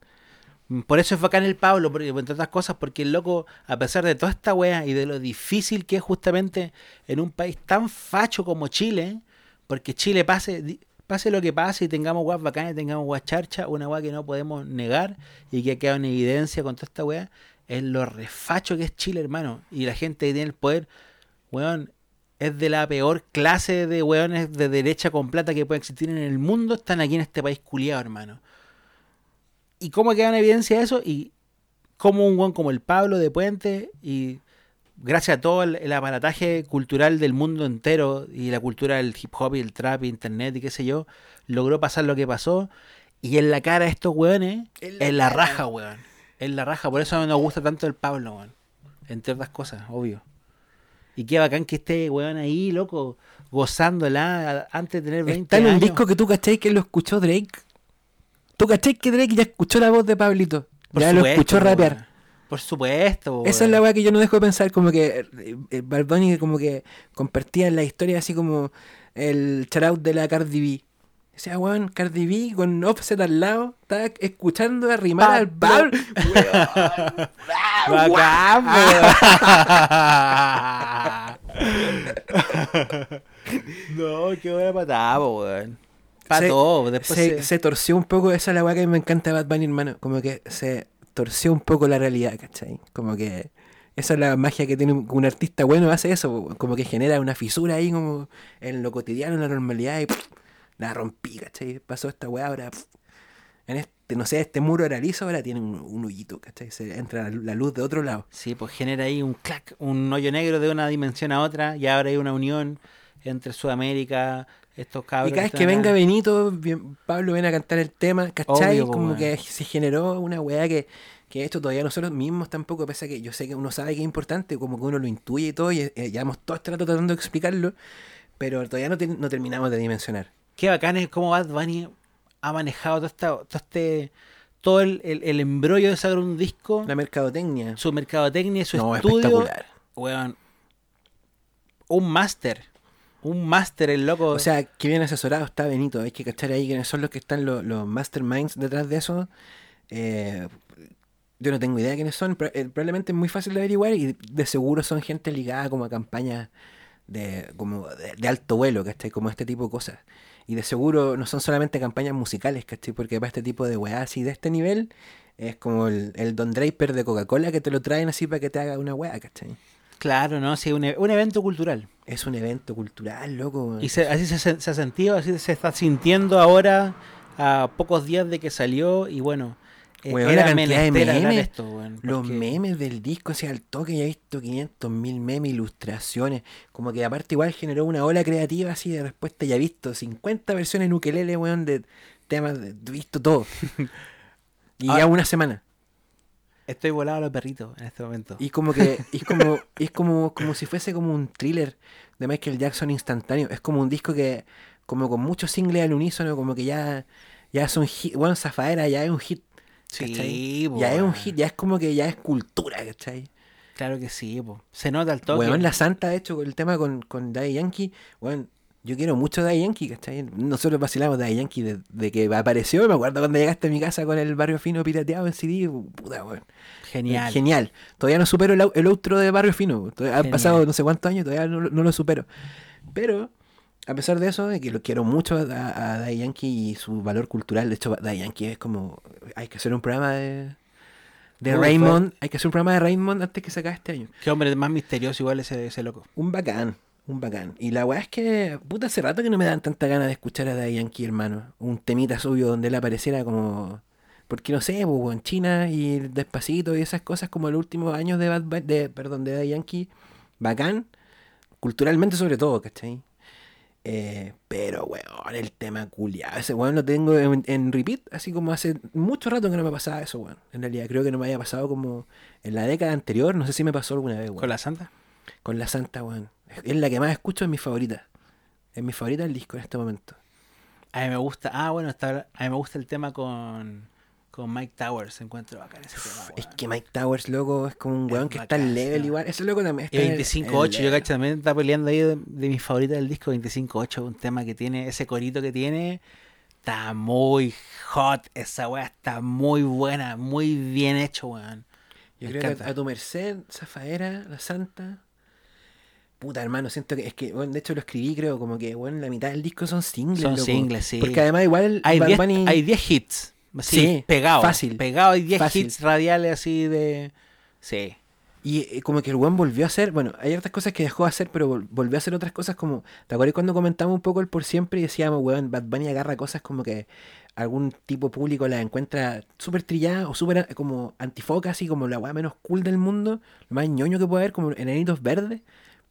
Por eso es bacán el Pablo, porque, entre otras cosas, porque el loco, a pesar de toda esta wea y de lo difícil que es justamente en un país tan facho como Chile, porque Chile pase, pase lo que pase y tengamos weas bacanas, tengamos weas charcha, una wea que no podemos negar y que ha quedado en evidencia con toda esta wea, es lo refacho que es Chile, hermano. Y la gente que tiene el poder, weón, es de la peor clase de weones de derecha con plata que puede existir en el mundo, están aquí en este país culiado, hermano. ¿Y cómo queda en evidencia eso? Y como un buen como el Pablo de Puente y gracias a todo el, el aparataje cultural del mundo entero y la cultura del hip hop y el trap y internet y qué sé yo, logró pasar lo que pasó y en la cara de estos weones, en la, raja, weón. En la raja, por eso nos gusta tanto el Pablo, weón. Entre otras cosas, obvio. Y qué bacán que esté weón ahí, loco, gozándola antes de tener 20 Está en un años. disco que tú cacháis que lo escuchó Drake. ¿Tú cacháis que Drake ya escuchó la voz de Pablito? Por ya lo escuchó rapear. Por supuesto, Esa es la weá que yo no dejo de pensar, como que eh, eh, Bunny como que compartía en la historia así como el shoutout de la Cardi B. O sea, weón, Cardi B con Offset al lado, estaba escuchando arrimar al Pablo. No, qué buena patada, weón. Pa' Se- todo, después se, se- se torció un poco, esa es la weá que me encanta de Bad Bunny, hermano. Como que se torció un poco la realidad, ¿cachai? Como que esa es la magia que tiene un, un artista bueno, hace eso, como que genera una fisura ahí como en lo cotidiano, en la normalidad y pff, la rompí, ¿cachai? Pasó esta weá, ahora pff, en este, no sé, este muro era liso, ahora tiene un, un hoyito, ¿cachai? Se entra la, la luz de otro lado. Sí, pues genera ahí un clac, un hoyo negro de una dimensión a otra y ahora hay una unión entre Sudamérica, estos cabros. y cada vez que venga. Benito, Pablo viene a cantar el tema, ¿cachai? Obvio, como que se generó una weá que, que hecho todavía nosotros mismos tampoco, pese a que yo sé que uno sabe que es importante, como que uno lo intuye y todo, y eh, llevamos todo este rato tratando de explicarlo, pero todavía no, te- no terminamos de dimensionar. Qué bacán es cómo Bad Bunny ha manejado todo, esta, todo este todo el, el, el embrollo de sacar un disco, La mercadotecnia. su mercadotecnia, su No, estudio. espectacular. Weón, un máster. Un máster, el loco. O sea, que bien asesorado está Benito. Hay que cachar ahí quiénes son los que están los, los masterminds detrás de eso. Eh, yo no tengo idea de quiénes son. pero, eh, probablemente es muy fácil de averiguar y de seguro son gente ligada como a campañas de, como de, de alto vuelo, ¿cachai? Como este tipo de cosas. Y de seguro no son solamente campañas musicales, ¿cachai? Porque para este tipo de weá así de este nivel es como el, el Don Draper de Coca-Cola que te lo traen así para que te haga una weá, ¿cachai? Claro, ¿no? Sí, un, e- un evento cultural. Es un evento cultural, loco. Y se- así se, ha sentido, así se está sintiendo ahora a pocos días de que salió. Y bueno, Weón, era la cantidad de memes, esto, weón, Los memes del disco, o sea, al toque ya he visto 500 mil memes, ilustraciones. Como que aparte igual generó una ola creativa así de respuesta. Ya he visto 50 versiones en ukelele, weón, de temas, de- he visto todo. y Ah. ya una semana. Estoy volado a los perritos en este momento. Y como que y es como es como como si fuese como un thriller de Michael Jackson instantáneo. Es como un disco que como con muchos singles al unísono, como que ya ya es un hit, bueno, Zafaera ya es un hit. Sí, ya es un hit, ya es como que ya es cultura, ¿cachai? Claro que sí, po. se nota el toque. Weón, la Santa, de hecho, el tema con, con Daddy Yankee, weón, yo quiero mucho a Daddy Yankee, ¿cachai? Nosotros vacilamos Daddy Yankee de, de que apareció, me acuerdo cuando llegaste a mi casa con el Barrio Fino pirateado en CD, puta, weón. Genial. Genial. Todavía no supero el, el outro de Barrio Fino. Todavía han pasado no sé cuántos años, todavía no, lo- no lo supero. Pero, a pesar de eso, de que lo quiero mucho a, a Daddy Yankee y su valor cultural, de hecho, Daddy Yankee es como. Hay que hacer un programa de. De Raymond. Hay que hacer un programa de Raymond antes que se acabe este año. Qué hombre más misterioso igual ese, ese loco. Un bacán, un bacán. Y la weá es que, puta, hace rato que no me dan tanta ganas de escuchar a Daddy Yankee, hermano. Un temita suyo donde él apareciera como. Porque no sé, pues, en China y Despacito y esas cosas como los últimos años de, Bad de, perdón, de Daddy Yankee, bacán. Culturalmente sobre todo, ¿cachai? Eh, pero, weón, el tema culiado. Ese weón lo tengo en, en repeat, así como hace mucho rato que no me pasaba eso, weón. En realidad, creo que no me había pasado como en la década anterior. No sé si me pasó alguna vez, weón. ¿Con la santa? Con la Santa, weón. Es- la que más escucho, es mi favorita. Es mi favorita del disco en este momento. A mí me gusta. Ah, bueno, está, a mí me gusta el tema con, con Mike Towers. Encuentro bacán ese tema. Es que Mike Towers, loco, es como un Es weón que está en bacán, level sí. igual. Ese loco también Y está en el- 25-8, en yo cacho también está peleando ahí de, de mis favoritas del disco 25-8, un tema que tiene, ese corito que tiene, está muy hot, esa weá está muy buena, muy bien hecho, weón. Yo Me creo que a, a tu merced, Zafaera, la Santa. Puta, hermano, siento que es que, bueno, de hecho lo escribí, creo, como que, bueno, la mitad del disco son singles. Son loco. singles, sí. Porque además, igual, Hay Bad 10 Bunny- hay 10 hits, así, Sí, pegados, fácil, pegados, hay 10 fácil. hits radiales así de... Sí, Y eh, como que el weón volvió a hacer, bueno, hay otras cosas que dejó de hacer, pero vol- volvió a hacer otras cosas como, ¿te acuerdas cuando comentamos un poco el por siempre y decíamos, weón, Bad Bunny agarra cosas como que algún tipo público las encuentra súper trilladas o súper como antifocas, así como la weá menos cool del mundo, lo más ñoño que puede haber, como enanitos verdes?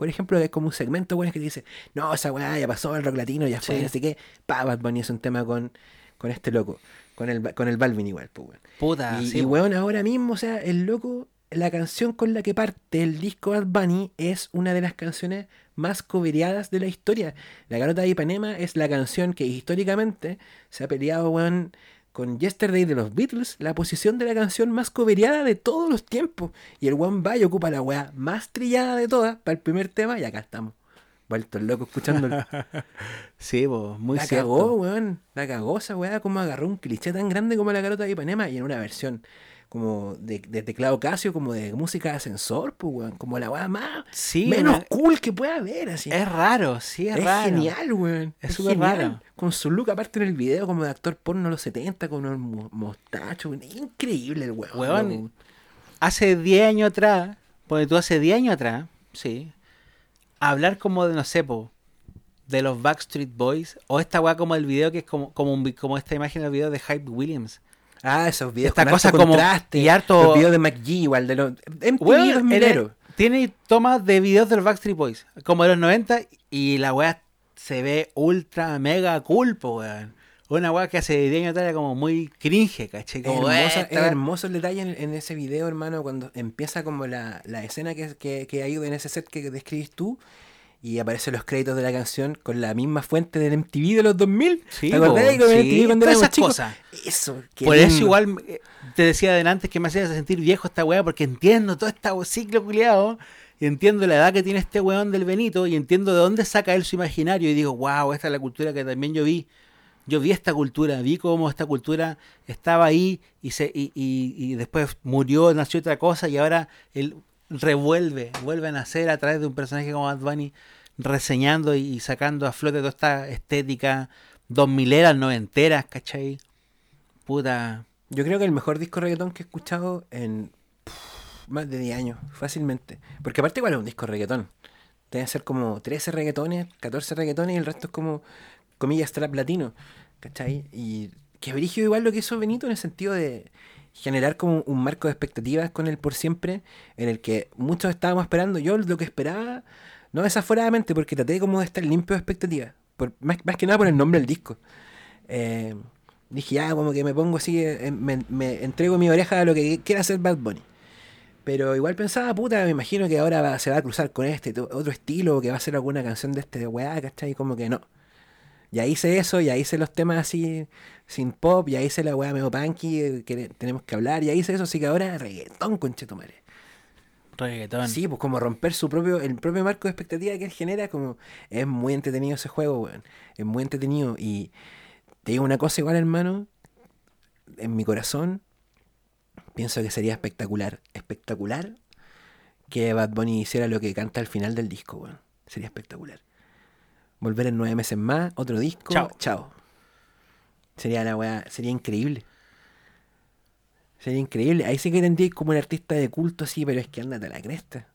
Por ejemplo, es como un segmento, weón, que te dice, no, esa weá ya pasó el rock latino, ya fue, Sí. sé qué, pa, Bad Bunny es un tema con, con este loco, con el, con el Balvin igual, pues, weón. puta, Y, sí, y, weón. ahora mismo, o sea, el loco, la canción con la que parte el disco Bad Bunny es una de las canciones más cobereadas de la historia. La Garota de Ipanema es la canción que históricamente se ha peleado, weón, con Yesterday de los Beatles, la posición de la canción más cobereada de todos los tiempos. Y el One va y ocupa la weá más trillada de todas para el primer tema y acá estamos. Vuelto el loco escuchándolo. Sí, po, muy la cierto. cagó, weón. La cagó esa weá, como agarró un cliché tan grande como la garota de Ipanema y en una versión como de, de teclado Casio, como de música de ascensor, pues weón. Como la weá más Sí, menos cool que pueda haber, así. Es raro, sí, es, Es raro. genial, weón. Es súper genial. raro. Con su look aparte en el video como de actor porno de los 70, con unos mo- mostachos. weón. Increíble el weón. Weón, hace 10 años atrás, porque tú hace 10 años atrás, sí, hablar como de, no sé, po, de los Backstreet Boys, o esta weá como el video que es como, como, un como esta imagen del video de Hype Williams. Ah, esos videos Esta con cosa harto como- contraste. y harto- Los videos de McGee igual, de los MTV Weón, 2000 era- tiene tomas de videos de los Backstreet Boys, como de los 90, y la weá se ve ultra mega cool, po, weón. Una weá que hace 10 años era como muy cringe, ¿cachai? Es, Como, hermosa- "Eh, es hermoso el detalle en, en ese video, hermano, cuando empieza como la, la escena que, que, que hay en ese set que describís tú y aparecen los créditos de la canción con la misma fuente del MTV de los 2000. Sí, ¿Te acordás? el sí, MTV cuando todas esas chicos? cosas. Eso, Por eso igual eh, te decía adelante que me hacía sentir viejo esta weá porque entiendo todo este ciclo culiado y entiendo la edad que tiene este weón del Benito y entiendo de dónde saca él su imaginario y digo, wow, esta es la cultura que también yo vi. Yo vi esta cultura, vi cómo esta cultura estaba ahí y, se, y, y- y después murió, nació otra cosa y ahora él revuelve, vuelve a nacer a través de un personaje como Bad reseñando y sacando a flote toda esta estética dos mileras, noventeras, ¿cachai? Puta, Yo creo que el mejor disco reggaetón que he escuchado en más de 10 años, fácilmente. Porque aparte igual es un disco reggaetón. Deben ser como 13 reggaetones, 14 reggaetones y el resto es como, comillas, trap latino. ¿Cachai? Y que brillo igual lo que hizo Benito en el sentido de generar como un marco de expectativas con él por siempre, en el que muchos estábamos esperando. Yo lo que esperaba, no desaforadamente, porque traté como de estar limpio de expectativas. Por, más, más que nada por el nombre del disco. Eh, dije, ya, como que me pongo así, eh, me, me entrego mi oreja a lo que quiera hacer Bad Bunny. Pero igual pensaba, puta, me imagino que ahora va- se va a cruzar con este otro estilo, que va a hacer alguna canción de este de weá, ¿cachai? Como que no. Ya hice eso, ya hice los temas así sin pop, ya hice la weá medio punky eh, que tenemos que hablar, ya hice eso, así que ahora reggaetón, conchetumare. reggaetón. Sí, pues como romper su propio, el propio marco de expectativa que él genera, como es muy entretenido ese juego, weón. Es muy entretenido. Y te digo una cosa igual, hermano, en mi corazón, pienso que sería espectacular, espectacular que Bad Bunny hiciera lo que canta al final del disco, weón. Sería espectacular. Volver en nueve meses más, otro disco, Chao. chao. Sería la weá, sería increíble. Sería increíble. Ahí sí que tendría como un artista de culto así, pero es que ándate a la cresta.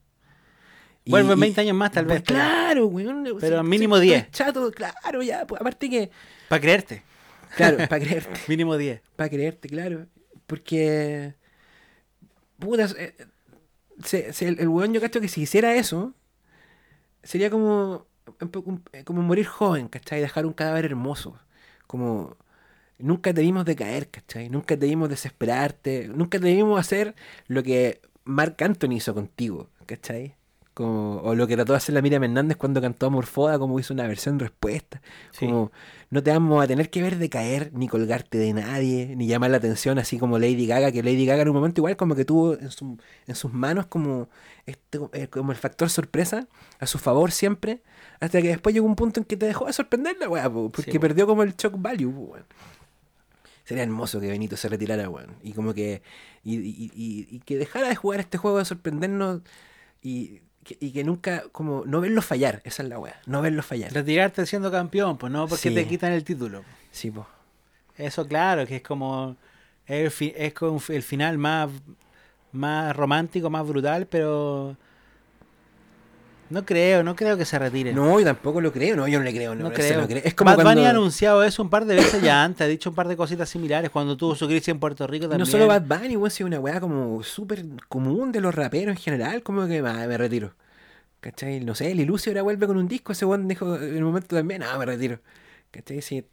Vuelve en y- 20 años más, tal pues vez, pero- Claro, weón. pero sí, mínimo sí, 10. Chato, claro, ya. Pues, aparte que. Para creerte. Claro, para creerte. Mínimo 10. Para creerte, claro. Porque. Puta, eh, se- se- el, el weón yo cacho que si hiciera eso, sería como. Eh, como morir joven, ¿cachai? Dejar un cadáver hermoso. Como. Nunca te vimos decaer, ¿cachai? Nunca te vimos desesperarte. Nunca te vimos hacer lo que Marc Anthony hizo contigo, ¿cachai? Como, o lo que trató de hacer la Miriam Hernández cuando cantó Amorfoda, como hizo una versión respuesta. Sí. No te vamos a tener que ver decaer, ni colgarte de nadie, ni llamar la atención, así como Lady Gaga, que Lady Gaga en un momento igual como que tuvo en, su- en sus manos como, este, eh, como el factor sorpresa, a su favor siempre, hasta que después llegó un punto en que te dejó de sorprender la weá, po, porque Sí, perdió como el shock value, po, weón. Sería hermoso que Benito se retirara, weón. Y como que. Y, y- y- y que dejara de jugar este juego de sorprendernos y que, y que nunca. Como no verlo fallar. Esa es la weá. No verlo fallar. Retirarte siendo campeón, pues no, porque Sí. te quitan el título. Sí, po. Eso, claro, que es como. Es, el fi- es como el final más, más romántico, más brutal, pero. No creo, no creo que se retire. No, yo tampoco lo creo. No, yo no le creo. No, No eso creo. no creo. Es como Bad cuando. Bunny ha anunciado eso un par de veces ya antes, ha dicho un par de cositas similares cuando tuvo su crisis en Puerto Rico también. no solo Bad Bunny, weón, sino una weá como súper común de los raperos en general. Como que ah, me retiro. ¿Cachai? No sé, el Lucio ahora vuelve con un disco. Ese weón dijo en el momento también, ah, me retiro. ¿Cachai? Sí.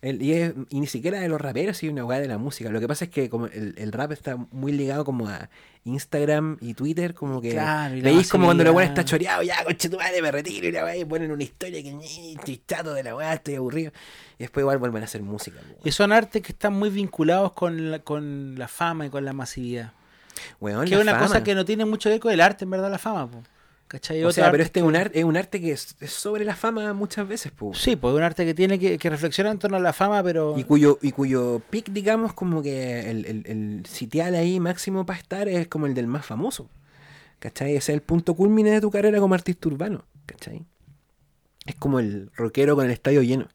El- y, es- y ni siquiera de los raperos, sino una weá de la música. Lo que pasa es que como el, el rap está muy ligado como a Instagram y Twitter, como que Claro, veis como cuando la weá está choreado, ya, conche tu madre, me retiro y la weá, y ponen una historia que "Ñi, estoy chato de la weá, estoy aburrido. Y después igual vuelven a hacer música. Y son artes que están muy vinculados con la, con la fama y con la masividad. Weón, que la es una fama. cosa que no tiene mucho que ver con el arte, en verdad, la fama. po. ¿Cachai? O sea, pero este es un, arte, es un arte que es, es sobre la fama muchas veces, po. Sí, pues un arte que tiene que, que reflexionar en torno a la fama, pero... Y cuyo, y cuyo pic, digamos, como que el, el, el sitial ahí máximo para estar es como el del más famoso. ¿Cachai? Ese es el punto culmine de tu carrera como artista urbano. ¿Cachai? Es como el rockero con el estadio lleno.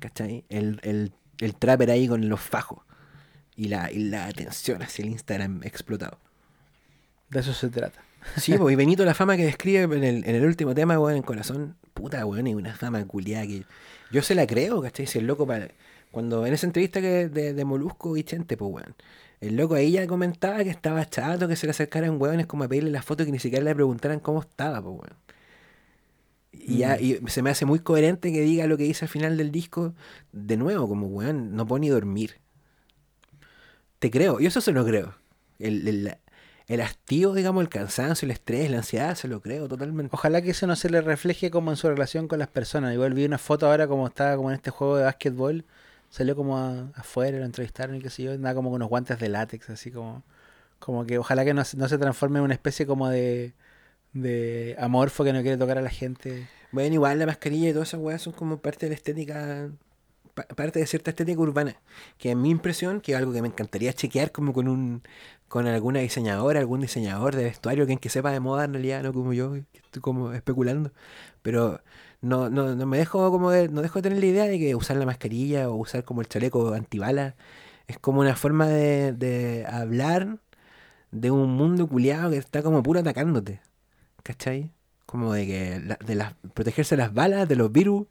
¿Cachai? El, el, el trapper ahí con los fajos. Y la, y la atención hacia el Instagram explotado. De eso se trata. Sí, pues, y Benito la fama que describe en el, en el último tema, weón, en corazón, puta, weón, es una fama culiada que yo se la creo, ¿cachai? Si el loco para... Cuando en esa entrevista que de, de Molusco y Chente, pues, weón, el loco ahí ya comentaba que estaba chato, que se le acercaran weones como a pedirle la foto y que ni siquiera le preguntaran cómo estaba, pues, weón. Y, ya, Mm. y se me hace muy coherente que diga lo que dice al final del disco, de nuevo, como, weón, no puedo ni dormir. Te creo, yo eso se lo creo. El, el, el hastío, digamos, el cansancio, el estrés, la ansiedad, se lo creo totalmente. Ojalá que eso no se le refleje como en su relación con las personas. Igual vi una foto ahora como estaba como en este juego de básquetbol. Salió como a- afuera, lo entrevistaron y qué sé yo. Andaba como con unos guantes de látex, así como... Como que ojalá que no, se- no se transforme en una especie como de... De amorfo que no quiere tocar a la gente. Bueno, igual la mascarilla y todas esas weas son como parte de la estética, parte de cierta estética urbana. Que en mi impresión, que es algo que me encantaría chequear como con un con alguna diseñadora, algún diseñador de vestuario, alguien que sepa de moda en realidad, no como yo, que estoy como especulando. Pero no, no, no me dejo como de, no dejo de tener la idea de que usar la mascarilla o usar como el chaleco antibalas es como una forma de, de hablar de un mundo culiado que está como puro atacándote. ¿Cachai? Como de que de las, protegerse de las balas, de los virus,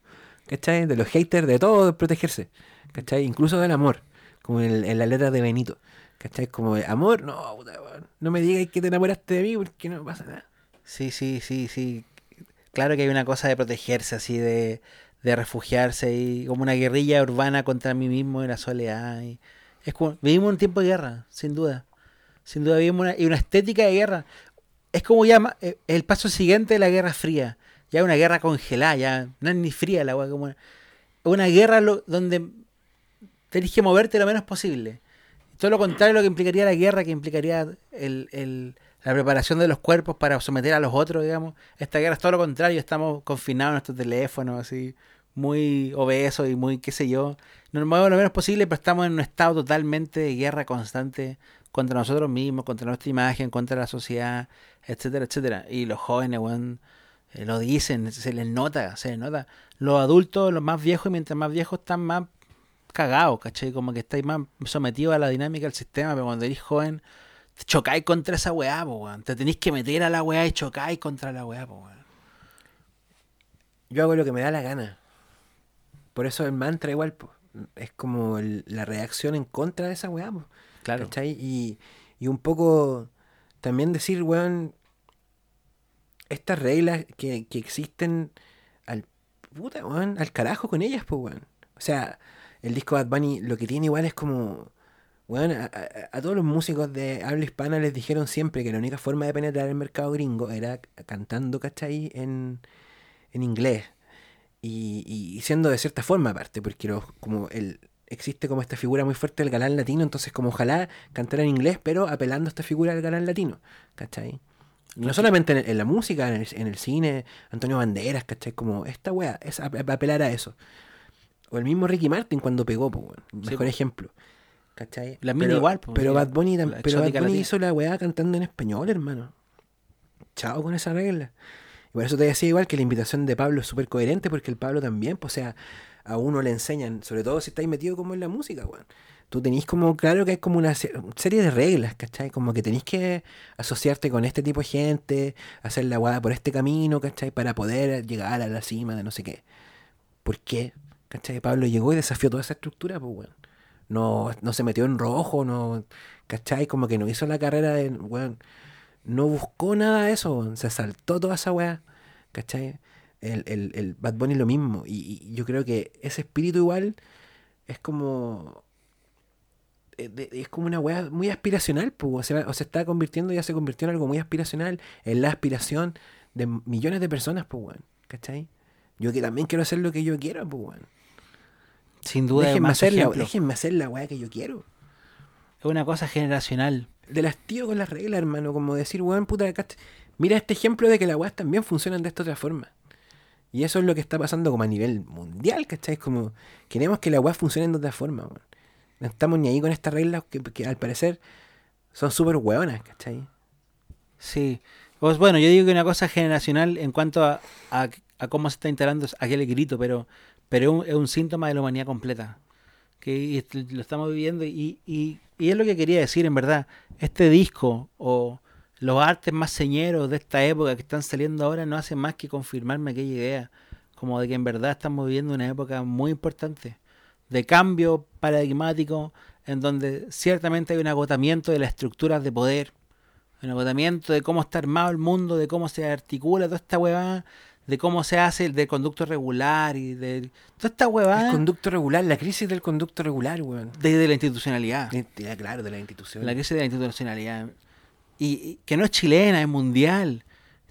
¿cachai? De los haters, de todo protegerse. ¿Cachai? Incluso del amor. Como en, en la letra de Benito. ¿Cachai? Como de amor, no, no me digas que te enamoraste de mí porque no pasa nada. Sí, sí, sí, sí. Claro que hay una cosa de protegerse, así, de, de refugiarse y como una guerrilla urbana contra mí mismo y la soledad. y- es como, vivimos un tiempo de guerra, sin duda. Sin duda vivimos una, y una estética de guerra. Es como ya eh, el paso siguiente de la Guerra Fría. Ya una guerra congelada, ya no es ni fría la weá, como una, guerra donde tenés que moverte lo menos posible. Todo lo contrario lo que implicaría la guerra, que implicaría el, la preparación de los cuerpos para someter a los otros, digamos. Esta guerra es todo lo contrario, estamos confinados en nuestros teléfonos, así, muy obesos y muy, qué sé yo. Nos movemos lo menos posible, pero estamos en un estado totalmente de guerra constante contra nosotros mismos, contra nuestra imagen, contra la sociedad, etcétera, etcétera. Y los jóvenes, eh, lo dicen, se les nota, se les nota. Los adultos, los más viejos, mientras más viejos están más cagados, ¿cachai? Como que estáis más sometidos a la dinámica del sistema, pero cuando eres joven, te chocáis contra esa weá, po, weón. Te tenéis que meter a la weá y chocáis contra la weá, po, weón. Yo hago lo que me da la gana. Por eso el mantra igual, po, es como el- la reacción en contra de esa weá, po, Claro. ¿cachai? Y, y un poco también decir, weón, estas reglas que, que existen al puta, weón, al carajo con ellas, pues, weón. O sea, el disco Bad Bunny lo que tiene igual es como, weón, a, a- a todos los músicos de habla hispana les dijeron siempre que la única forma de penetrar el mercado gringo era cantando, ¿cachai? En, en inglés. Y, y siendo de cierta forma aparte, porque los, como el, existe como esta figura muy fuerte del galán latino, entonces como ojalá cantar en inglés, pero apelando a esta figura del galán latino, ¿cachai? No solamente en, en la música, en el, en el cine, Antonio Banderas, ¿cachai? Como esta wea, es ap- apelar a eso. O el mismo Ricky Martin cuando pegó, po, mejor ejemplo. ¿Cachai? La mina Pero- igual, po, Pero sí, Bad Bunny, la pero Bad Bunny hizo la weá cantando en español, hermano. Chao con esa regla. Y por eso te decía igual que la invitación de Pablo es súper coherente, porque el Pablo también, pues, o sea, a uno le enseñan, sobre todo si estáis metido como en la música, weón. Tú tenéis como, claro que hay como una se- serie de reglas, ¿cachai? Como que tenéis que asociarte con este tipo de gente, hacer la weá por este camino, ¿cachai? Para poder llegar a la cima de no sé qué. ¿Por qué? ¿Cachai? Pablo llegó y desafió toda esa estructura, pues, weón. No, no se metió en rojo, no, ¿cachai? Como que no hizo la carrera de, weón, no buscó nada de eso. Se saltó toda esa weá, ¿cachai? El, el, el Bad Bunny lo mismo. Y yo creo que ese espíritu igual es como. Eh, de- Es como una weá muy aspiracional, pues, o sea, o se está convirtiendo, ya se convirtió en algo muy aspiracional, en la aspiración de millones de personas, pues, weón, ¿cachai? Yo que también quiero hacer lo que yo quiero, pues, weón. Sin duda, Déjenme hacer, la, déjenme hacer la weá que yo quiero. es una cosa generacional. Del hastío con las reglas, hermano. Como decir, weón, puta, mira este ejemplo de que las weas también funcionan de esta otra forma. Y eso es lo que está pasando como a nivel mundial, ¿cachai? Como queremos que las weas funcionen de otra forma, weón. No estamos ni ahí con estas reglas que, al parecer son súper weonas, ¿cachai? Sí. Pues bueno, yo digo que una cosa generacional en cuanto a, a- cómo se está instalando aquel grito, pero, pero es un, síntoma de la humanidad completa. Que lo estamos viviendo y, y, y es lo que quería decir, en verdad. Este disco o los artes más señeros de esta época que están saliendo ahora no hacen más que confirmarme aquella idea, como de que en verdad estamos viviendo una época muy importante de cambio paradigmático en donde ciertamente hay un agotamiento de las estructuras de poder, un agotamiento de cómo está armado el mundo, de cómo se articula toda esta huevada, de cómo se hace el del conducto regular y de toda esta huevada El conducto regular, la crisis del conducto regular, weón. de, de la institucionalidad. Claro, de la institución. La crisis de la institucionalidad. Y, y que no es chilena, es mundial.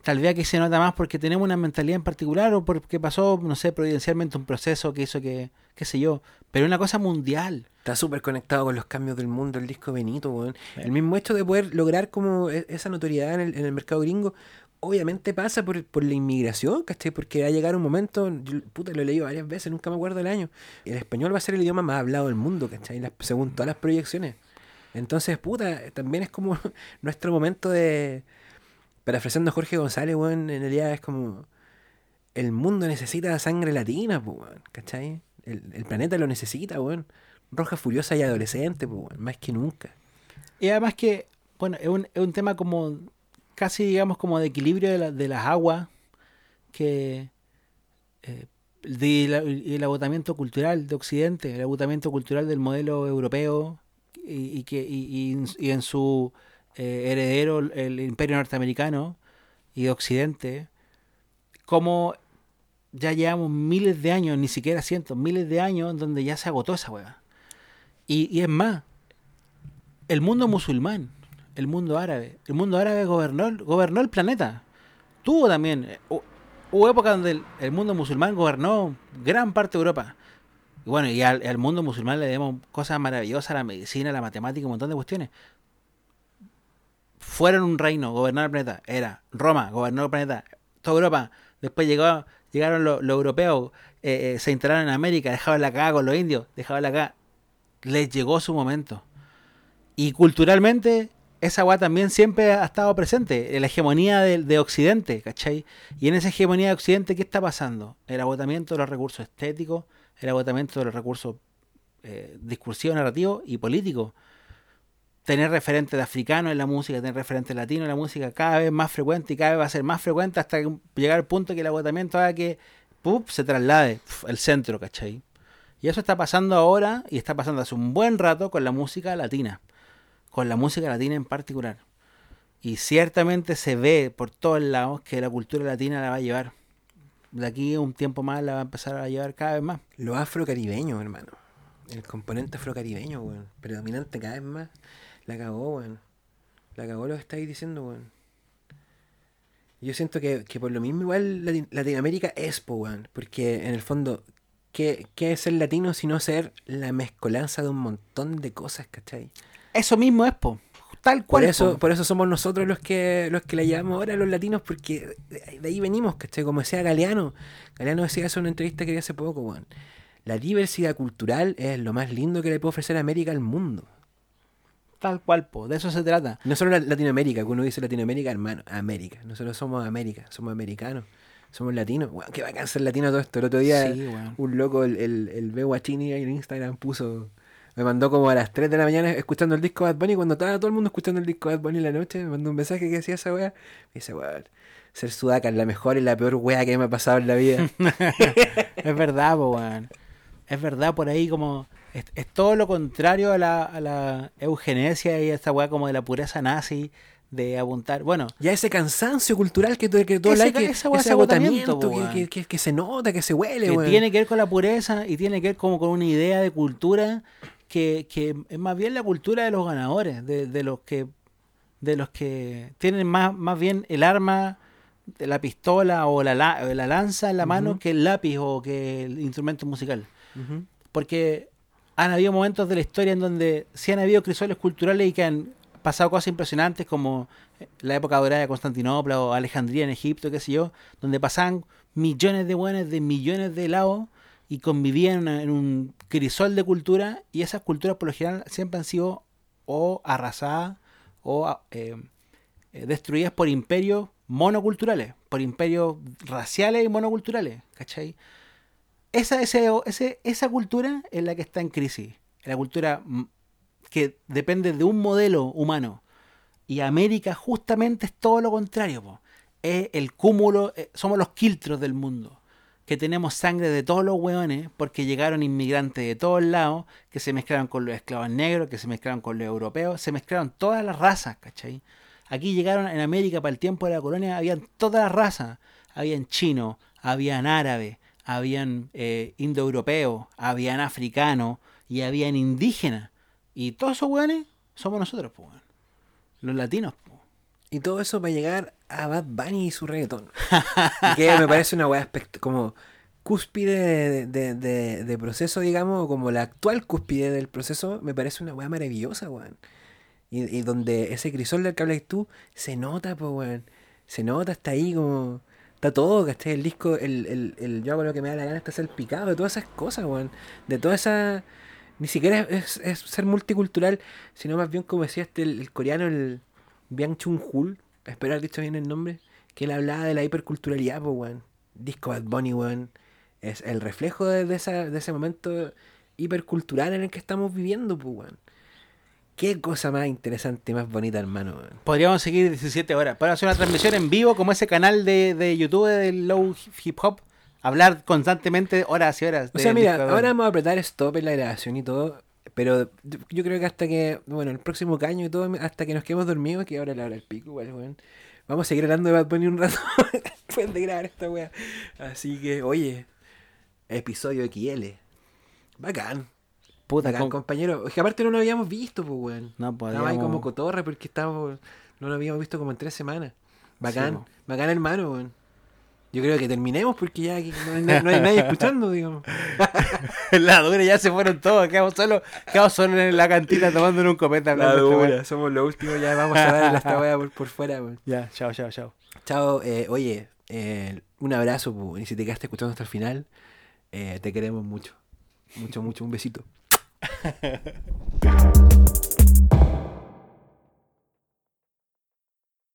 Tal vez aquí se nota más porque tenemos una mentalidad en particular o porque pasó, no sé, providencialmente un proceso que hizo que, qué sé yo, pero es una cosa mundial. Está súper conectado con los cambios del mundo el disco Benito, weón. El mismo hecho de poder lograr como e- esa notoriedad en el, en el mercado gringo, obviamente pasa por, por la inmigración, ¿cachai? Porque va a llegar un momento, yo, puta, lo he leído varias veces, nunca me acuerdo del año. El español va a ser el idioma más hablado del mundo, ¿cachai? Las- según todas las proyecciones. Entonces, puta, también es como nuestro momento de... Parafraseando a Jorge González, weón, en realidad es como... El mundo necesita sangre latina, pues, weón, ¿cachai? El, el planeta lo necesita, weón. Roja, furiosa y adolescente, pues, weón, más que nunca. Y además que, bueno, es un, es un tema como casi, digamos, como de equilibrio de, la- de las aguas, que eh, de la- el agotamiento cultural de Occidente, el agotamiento cultural del modelo europeo y, y que y, y en- su eh, heredero el imperio norteamericano y de Occidente, como ya llevamos miles de años, ni siquiera cientos, miles de años donde ya se agotó esa hueá. Y, y es más, el mundo musulmán, el mundo árabe, el mundo árabe gobernó, gobernó el planeta. Tuvo también, eh, hu- hubo época donde el, mundo musulmán gobernó gran parte de Europa. Y bueno, y al, mundo musulmán le debemos cosas maravillosas, la medicina, la matemática, un montón de cuestiones. Fueron un reino, gobernar el planeta. Era Roma, gobernó el planeta. Toda Europa. Después llegó, llegaron los, europeos, eh, eh, se instalaron en América, dejaban la cagada con los indios, dejaban la cagada. Les llegó su momento. Y culturalmente, esa agua también siempre ha estado presente, en la hegemonía de, de Occidente, ¿cachai? Y en esa hegemonía de Occidente, ¿qué está pasando? El agotamiento de los recursos estéticos, el agotamiento de los recursos eh, discursivos, narrativos y políticos. Tener referentes de africano en la música, tener referentes latino en la música cada vez más frecuente y cada vez va a ser más frecuente hasta llegar al punto que el agotamiento haga que ¡pup! se traslade al centro, ¿cachai? Y eso está pasando ahora y está pasando hace un buen rato con la música latina con la música latina en particular. Y ciertamente se ve por todos lados que la cultura latina la va a llevar. De aquí a un tiempo más la va a empezar a llevar cada vez más. Los afrocaribeños, hermano. El componente afrocaribeño, weón. Predominante cada vez más. La cagó, weón. La cagó lo que estáis diciendo, weón. Yo siento que, que por lo mismo igual Lati- Latinoamérica es, po, weón. Porque en el fondo, ¿qué, ¿qué es ser latino sino ser la mezcolanza de un montón de cosas, ¿cachai? Eso mismo es, po. Tal Por cual. eso, po. por eso somos nosotros los que los que la llevamos ahora los latinos, porque de de ahí venimos, ¿cachai? Como decía Galeano. Galeano decía eso en una entrevista que vi hace poco, weón. La diversidad cultural es lo más lindo que le puede ofrecer América al mundo. Tal cual, po. De eso se trata. No solo la- Latinoamérica, que uno dice Latinoamérica, hermano, América. Nosotros somos América, somos americanos, somos latinos. Weón, qué bacán ser latino todo esto. El otro día Sí, un loco, el, el, el B. Guachini ahí en Instagram puso, me mandó como a las 3 de la mañana escuchando el disco Bad Bunny, cuando estaba todo el mundo escuchando el disco Bad Bunny en la noche, me mandó un mensaje que decía esa wea. Me dice, weón, ser sudaca es la mejor y la peor wea que me ha pasado en la vida. es verdad, po, weón. Es verdad, por ahí como... Es, es todo lo contrario a la, a la eugenesia y a esta weá como de la pureza nazi, de apuntar... Bueno, ya ese cansancio cultural que, que todo Ese- like, esa ese es agotamiento, que, que, que- se nota, que se huele, que tiene que ver con la pureza y tiene que ver como con una idea de cultura que, que es más bien la cultura de los ganadores, de, de los que de los que tienen más, más bien el arma, de la pistola o la, la, la lanza en la mano que el lápiz o que el instrumento musical. Porque han habido momentos de la historia en donde sí han habido crisoles culturales y que han pasado cosas impresionantes como la época dorada de Constantinopla o Alejandría en Egipto, qué sé yo, donde pasaban millones de buenos de millones de lados y convivían en un crisol de cultura y esas culturas por lo general siempre han sido o arrasadas o eh, eh, destruidas por imperios monoculturales, por imperios raciales y monoculturales, ¿cachai? Esa, ese, esa cultura es la que está en crisis, la cultura mm, que depende de un modelo humano. Y América justamente es todo lo contrario, es el cúmulo, eh, somos los quiltros del mundo, que tenemos sangre de todos los hueones, porque llegaron inmigrantes de todos lados, que se mezclaron con los esclavos negros, que se mezclaron con los europeos, se mezclaron todas las razas, ¿cachai? Aquí llegaron en América para el tiempo de la colonia, habían todas las razas. habían chinos, habían árabes, habían eh, indoeuropeos, habían africanos y habían indígenas. Y todos esos weones somos nosotros, pues. Los latinos, pues. Y todo eso va a llegar a Bad Bunny y su reggaetón. Que me parece una weá como cúspide de, de- de- proceso, digamos, como la actual cúspide del proceso, me parece una weá maravillosa, weón. Y, y donde ese crisol del que hablas tú se nota, pues, weón. Se nota, está ahí como. Está todo, ¿cachai? El disco, el, el, el yo hago lo que me da la gana, está salpicado de todas esas cosas, weón. De toda esa. Ni siquiera es, es ser multicultural, sino más bien como decía este, el, coreano, el Byung Chun Hul, espero haber dicho bien el nombre, que él hablaba de la hiperculturalidad, pues, weón. Disco Bad Bunny, weón. Es el reflejo de, de esa, de ese momento hipercultural en el que estamos viviendo, pues, weón. Qué cosa más interesante y más bonita, hermano. Podríamos seguir 17 horas. Para hacer una transmisión en vivo, como ese canal de, de YouTube del Low Hip Hop. Hablar constantemente horas y horas. O sea, mira, disco de ahora vamos a apretar stop en la grabación y todo, pero yo creo que hasta que, bueno, el próximo caño y todo, hasta que nos quedemos dormidos, que ahora la hora del pico, igual, weón. Vamos a seguir hablando de Bad Bunny un rato después de grabar esta weá. Así que, oye, episodio XL. Bacán. Puta, con- compañero. Es que aparte no lo habíamos visto, pues, weón. No, pues, Estaba ahí como cotorra porque estábamos, no lo habíamos visto como en tres semanas. Bacán, po. bacán, hermano, weón. Yo creo que terminemos porque ya no hay, na- no hay nadie escuchando, digamos. la dura ya se fueron todos. Quedamos solo, quedamos solo en la cantina tomándonos un copete La hablando. esta dura, somos los últimos, ya vamos a dar esta weá por, por fuera, weón. Ya, chao, chao, chao. Chao, eh, oye, eh, un abrazo, pu, y si te quedaste escuchando hasta el final, eh, te queremos mucho. Mucho, mucho, un besito. Yeah.